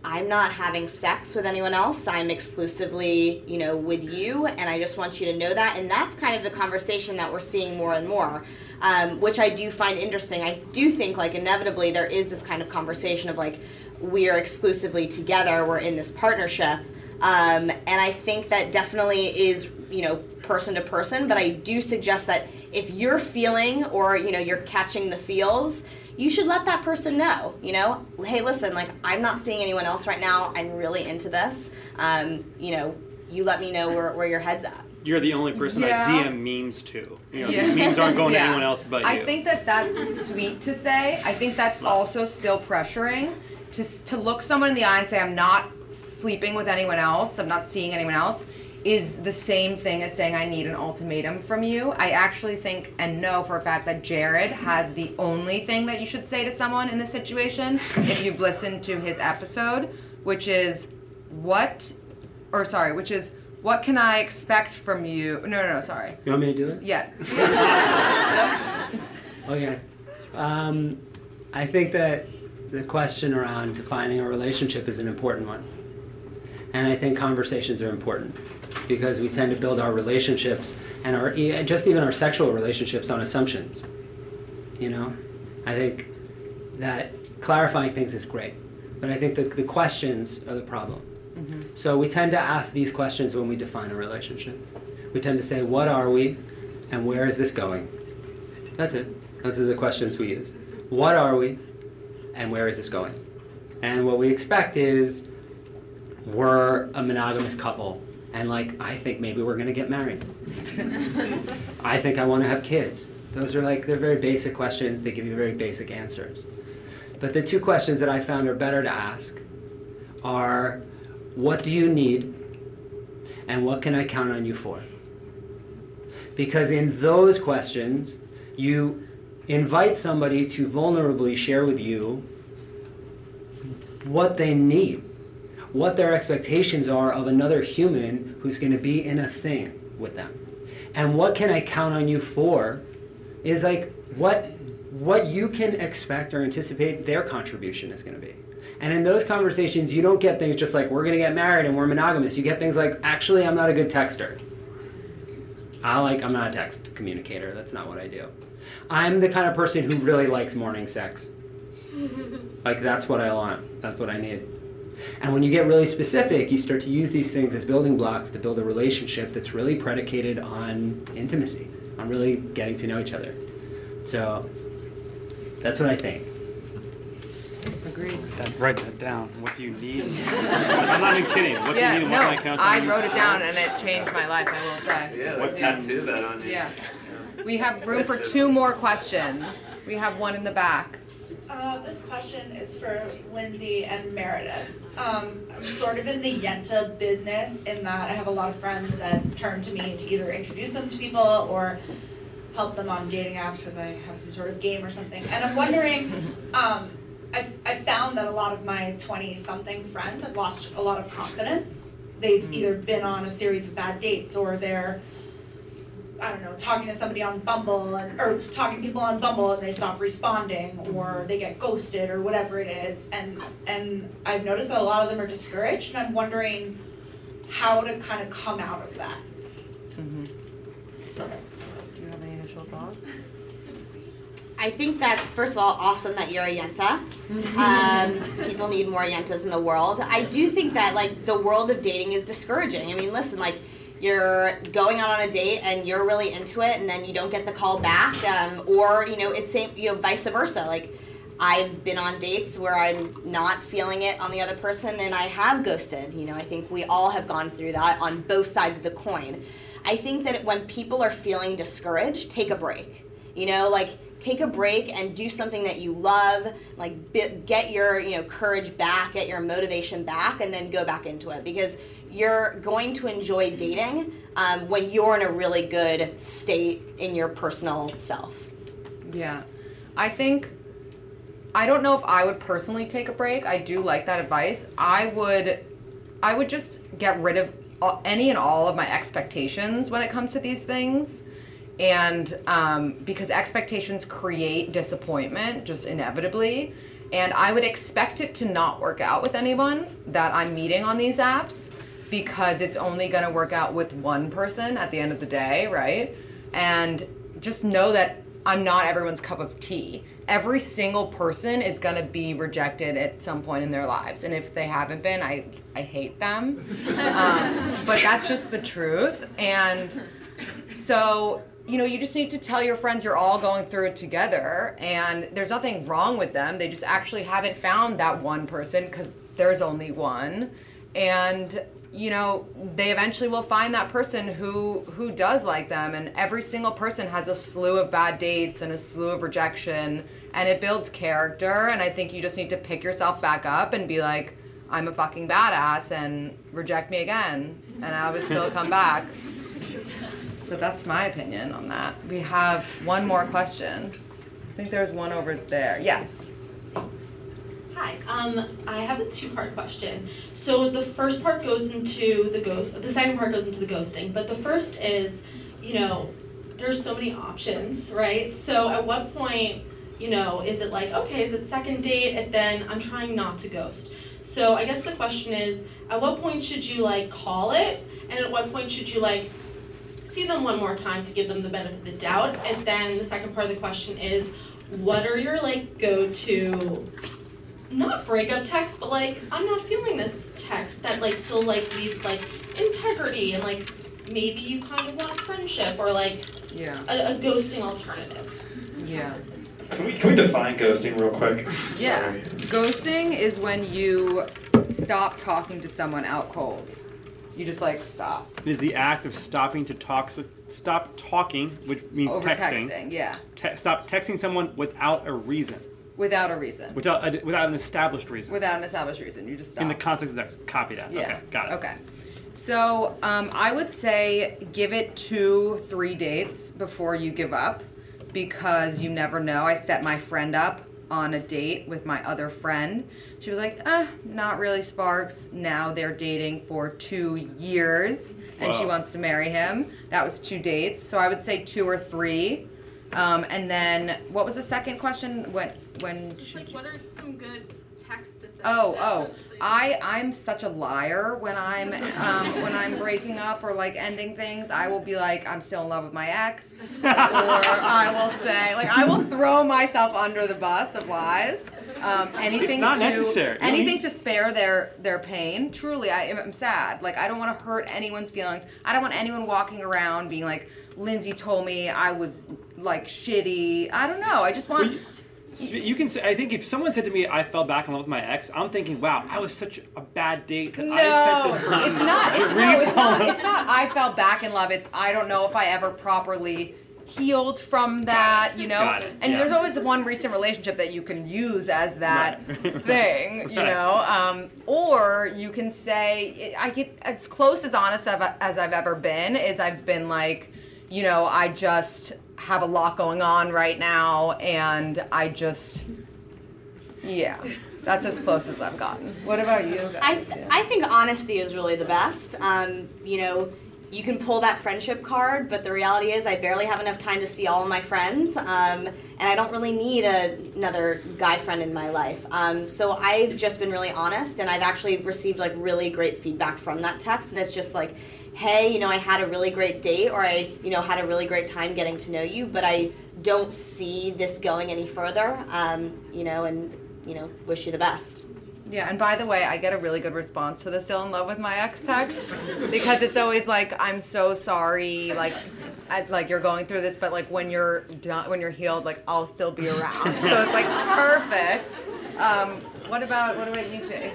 I'm not having sex with anyone else. I'm exclusively, you know, with you, and I just want you to know that. And that's kind of the conversation that we're seeing more and more, um, which I do find interesting. I do think, like, inevitably, there is this kind of conversation of like, we are exclusively together. We're in this partnership, um, and I think that definitely is, you know, person to person. But I do suggest that if you're feeling or you know you're catching the feels you should let that person know you know hey listen like i'm not seeing anyone else right now i'm really into this um, you know you let me know where, where your head's at You're the only person Yeah. I DM memes to. You know, Yeah. these memes aren't going to anyone else but you. I think that that's sweet to say. I think that's also still pressuring to to look someone in the eye and say I'm not sleeping with anyone else. I'm not seeing anyone else. Is the same thing as saying I need an ultimatum from you. I actually think and know for a fact that Jared has the only thing that you should say to someone in this situation, if you've listened to his episode, which is what, or sorry, which is what can I expect from you? No, no, no, sorry. You want me to do it? Yeah. Okay. Um, I think that the question around defining a relationship is an important one. And I think conversations are important because we tend to build our relationships and our just even our sexual relationships on assumptions. You know? I think that clarifying things is great, but I think the, the questions are the problem. So we tend to ask these questions when we define a relationship. We tend to say, What are we? And where is this going? That's it. Those are the questions we use. What are we? And where is this going? And what we expect is we're a monogamous couple, and like I think maybe we're gonna get married. I think I want to have kids. Those are like they're very basic questions. They give you very basic answers. But the two questions that I found are better to ask are, what do you need, and what can I count on you for? Because in those questions, you invite somebody to vulnerably share with you what they need, what their expectations are of another human who's going to be in a thing with them. And what can I count on you for is like what what you can expect or anticipate their contribution is going to be. And in those conversations, you don't get things just like we're going to get married and we're monogamous. You get things like actually I'm not a good texter. I like I'm not a text communicator. That's not what I do. I'm the kind of person who really likes morning sex. Like that's what I want. That's what I need. And when you get really specific, you start to use these things as building blocks to build a relationship that's really predicated on intimacy, on really getting to know each other. So that's what I think. Agreed. That, write that down. What do you need? I'm not even kidding. What do you need and no, what can I count on I you wrote it down and it changed my life, I will say. Yeah, What like time- tattoo that on you. Yeah. We have room for two more questions. We have one in the back. Uh, this question is for Lindsey and Meredith. Um, I'm sort of in the Yenta business in that I have a lot of friends that turn to me to either introduce them to people or help them on dating apps because I have some sort of game or something. And I'm wondering, um, I've, I've found that a lot of my 20 something friends have lost a lot of confidence. They've mm-hmm. either been on a series of bad dates or they're I don't know, talking to somebody on Bumble and or talking to people on Bumble and they stop responding or mm-hmm. they get ghosted or whatever it is. And and I've noticed that a lot of them are discouraged and I'm wondering how to kind of come out of that. Mm-hmm. Do you have any initial thoughts? I think that's first of all awesome that you're a yenta. Um, people need more yentas in the world. I do think that like the world of dating is discouraging. I mean, listen, like you're going out on a date and you're really into it, and then you don't get the call back, um, or you know it's same you know vice versa. Like I've been on dates where I'm not feeling it on the other person, and I have ghosted. You know, I think we all have gone through that on both sides of the coin. I think that when people are feeling discouraged, take a break. You know, like take a break and do something that you love. Like bi- get your you know courage back, get your motivation back, and then go back into it because you're going to enjoy dating um, when you're in a really good state in your personal self. Yeah. I think I don't know if I would personally take a break. I do like that advice. I would I would just get rid of all, any and all of my expectations when it comes to these things. And um, because expectations create disappointment just inevitably. And I would expect it to not work out with anyone that I'm meeting on these apps because it's only going to work out with one person at the end of the day, right? And just know that I'm not everyone's cup of tea. Every single person is going to be rejected at some point in their lives. And if they haven't been, I, I hate them. um, but that's just the truth. And so, you know, you just need to tell your friends you're all going through it together. And there's nothing wrong with them. They just actually haven't found that one person because there's only one. And you know they eventually will find that person who who does like them and every single person has a slew of bad dates and a slew of rejection and it builds character and i think you just need to pick yourself back up and be like i'm a fucking badass and reject me again and i would still come back so that's my opinion on that we have one more question i think there's one over there yes Hi, um, I have a two-part question. So the first part goes into the ghost, the second part goes into the ghosting, but the first is, you know, there's so many options, right? So at what point, you know, is it like, okay, is it second date, and then I'm trying not to ghost? So I guess the question is, at what point should you like call it, and at what point should you like see them one more time to give them the benefit of the doubt? And then the second part of the question is, what are your like go-to not breakup text, but like I'm not feeling this text that like still like leaves like integrity and like maybe you kind of want friendship or like yeah a, a ghosting alternative. yeah Can we, can we define ghosting real quick? Yeah. Ghosting is when you stop talking to someone out cold. You just like stop. It is the act of stopping to talk. Stop talking, which means Over texting. texting, yeah. Te- stop texting someone without a reason. Without a reason. Without a, without an established reason. Without an established reason. You just stop. In the context of text. Copy that. Yeah. Okay. Got it. Okay. So um, I would say give it two, three dates before you give up because you never know. I set my friend up on a date with my other friend. She was like, ah, not really sparks. Now they're dating for two years and she wants to marry him. That was two dates. So I would say two or three. Um, and then what was the second question? When when should Like, what are some good texts to send? Oh, oh. I I'm such a liar when I'm um, when I'm breaking up or like ending things. I will be like I'm still in love with my ex, or I will say like I will throw myself under the bus of lies. Um, anything not to necessary. Anything you- to spare their their pain. Truly, I am sad. Like I don't want to hurt anyone's feelings. I don't want anyone walking around being like Lindsey told me I was like shitty. I don't know. I just want. Sp- You can say. I think if someone said to me, "I fell back in love with my ex," I'm thinking, "Wow, I was such a bad date that I No, sent this person it's not. It's, no, it's not. It's not. I fell back in love. It's I don't know if I ever properly healed from that. You know, Got it, and yeah. there's always one recent relationship that you can use as that thing. You Right. know, um, or you can say I get as close as honest as I've ever been. Is I've been like, you know, I just have a lot going on right now, and I just, yeah. That's as close as I've gotten. What about you guys? I, I think honesty is really the best. Um, you know, you can pull that friendship card, but the reality is I barely have enough time to see all of my friends, um, and I don't really need a, another guy friend in my life. Um, so I've just been really honest, and I've actually received like really great feedback from that text, and it's just like, hey, you know, I had a really great date, or I, you know, had a really great time getting to know you, but I don't see this going any further. Um, you know, and you know, wish you the best. Yeah, and by the way, I get a really good response to the still in love with my ex text because it's always like, I'm so sorry, like, I, like you're going through this, but like when you're done, when you're healed, like I'll still be around. so it's like perfect. Um, what about what about you, Jay?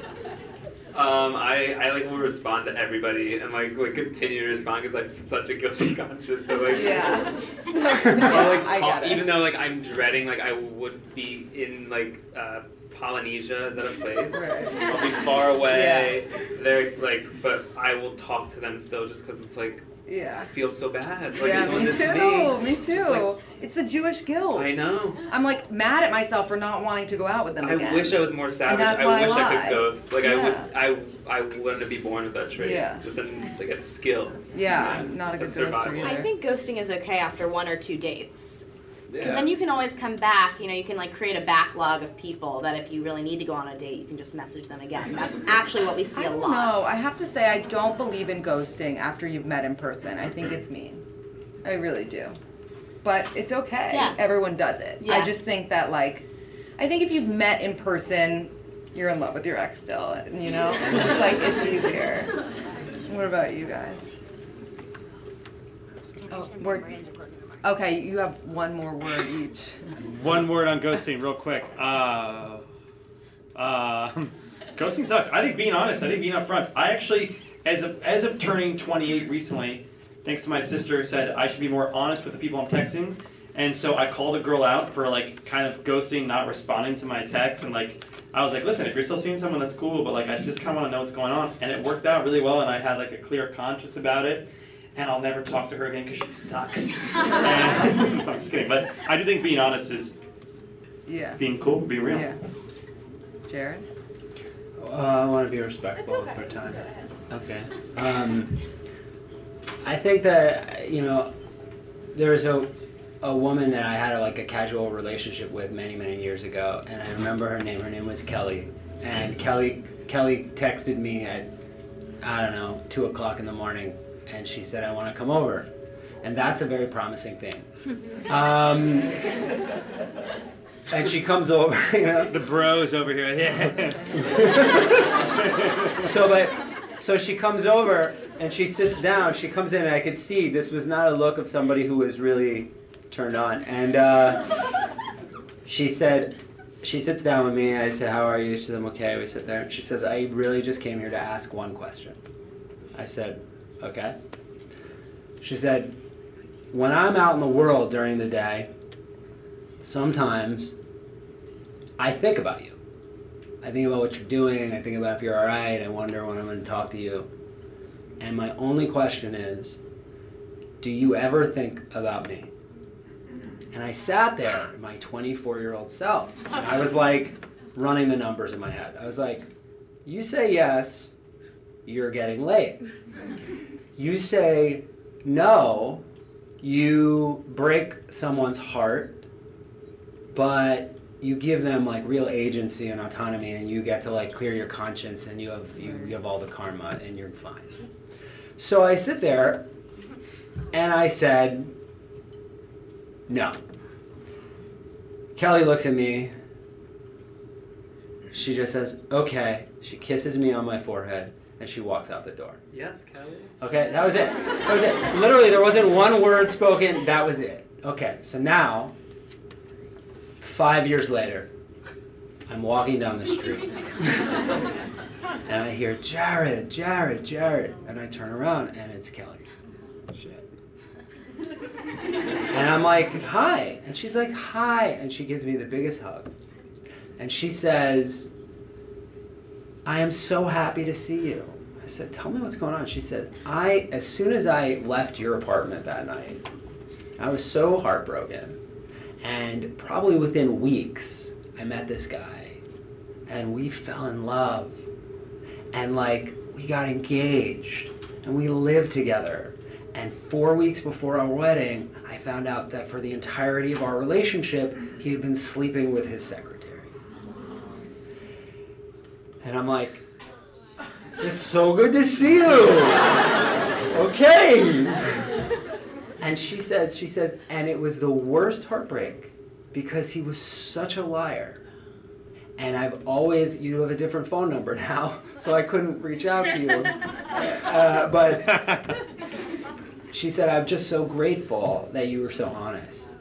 Um, I, I like will respond to everybody and like like continue to respond because I'm such a guilty conscience. So like Yeah. or, Yeah, like I talk, get it. even though like I'm dreading like I would be in like uh, Polynesia is that a place? I'll be far away. They're like, but I will talk to them still just because it's like Yeah. I feel so bad. Like yeah, if me too. to me. Me too. Like, it's the Jewish guilt. I know. I'm like mad at myself for not wanting to go out with them I again. wish I was more savage. that's I why I wish I, lie. could ghost. Like I would, I I wouldn't be born with that trait. Yeah. It's a, like a skill. Yeah, I'm not a good That's ghoster. I think ghosting is okay after one or two dates. Because Yeah. then you can always come back, you know, you can like create a backlog of people that if you really need to go on a date, you can just message them again. That's actually what we see a lot. No, I have to say I don't believe in ghosting after you've met in person. I think it's mean. I really do. But it's okay. Yeah. Everyone does it. I just think that like I think if you've met in person, you're in love with your ex still, you know? it's like it's easier. What about you guys? Oh, we're, okay, you have one more word each. One word on ghosting, real quick. Uh, uh, ghosting sucks. I think being honest. I think being upfront. I actually, as of as of turning 28 recently, thanks to my sister, said I should be more honest with the people I'm texting. And so I called a girl out for like kind of ghosting, not responding to my texts, and like I was like, listen, if you're still seeing someone, that's cool, but like I just kind of want to know what's going on. And it worked out really well, and I had like a clear conscience about it. And I'll never talk to her again because she sucks. and, I'm just kidding, but I do think being honest is Yeah. being cool, be real. Yeah. Jared? Uh, I want to be respectful for time. Okay. Um, I think that you know, there was a a woman that I had a, like a casual relationship with many many years ago, and I remember her name. Her name was Kelly, and Kelly Kelly texted me at I don't know two o'clock in the morning, and she said I want to come over, and that's a very promising thing. Um, and she comes over, you know. The bros over here, yeah. so, but so she comes over and she sits down. She comes in, and I could see this was not a look of somebody who was really turned on. And uh, she said, she sits down with me. I say, "How are you?" She said, "I'm okay." We sit there. She says, "I really just came here to ask one question." I said, "Okay." She said, "When I'm out in the world during the day, sometimes I think about you. I think about what you're doing. I think about if you're all right. I wonder when I'm going to talk to you. And my only question is, do you ever think about me?" And I sat there, my 24 year old self. And I was like running the numbers in my head. I was like, you say yes, you're getting late. You say no, you break someone's heart, but you give them like real agency and autonomy and you get to like clear your conscience and you have you, you have all the karma and you're fine. So I sit there and I said, no. Kelly looks at me. She just says, okay. She kisses me on my forehead and she walks out the door. Yes, Kelly. Okay, that was it. That was it. Literally, there wasn't one word spoken. That was it. Okay, so now, five years later, I'm walking down the street. and I hear, Jared, Jared, Jared. And I turn around and it's Kelly. Shit. And I'm like, hi. And she's like, hi. And she gives me the biggest hug. And she says, I am so happy to see you. I said, tell me what's going on. She said, I, as soon as I left your apartment that night, I was so heartbroken. And probably within weeks, I met this guy and we fell in love. And like, we got engaged and we lived together. And four weeks before our wedding, I found out that for the entirety of our relationship, he had been sleeping with his secretary. And I'm like, it's so good to see you. Okay. And she says, she says, and it was the worst heartbreak because he was such a liar. And I've always, you have a different phone number now, so I couldn't reach out to you. Uh, but she said, I'm just so grateful that you were so honest.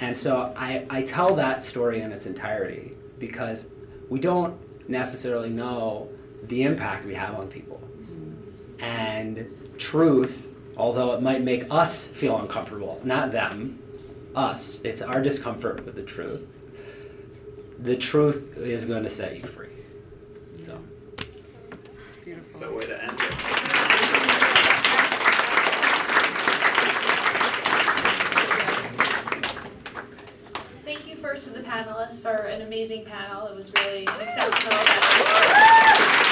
And so I, I tell that story in its entirety because we don't necessarily know the impact we have on people. And truth, although it might make us feel uncomfortable, not them, us, it's our discomfort with the truth. The truth is going to set you free. So. It's beautiful. It's a way to end it. Thank you first to the panelists for an amazing panel. It was really exceptional.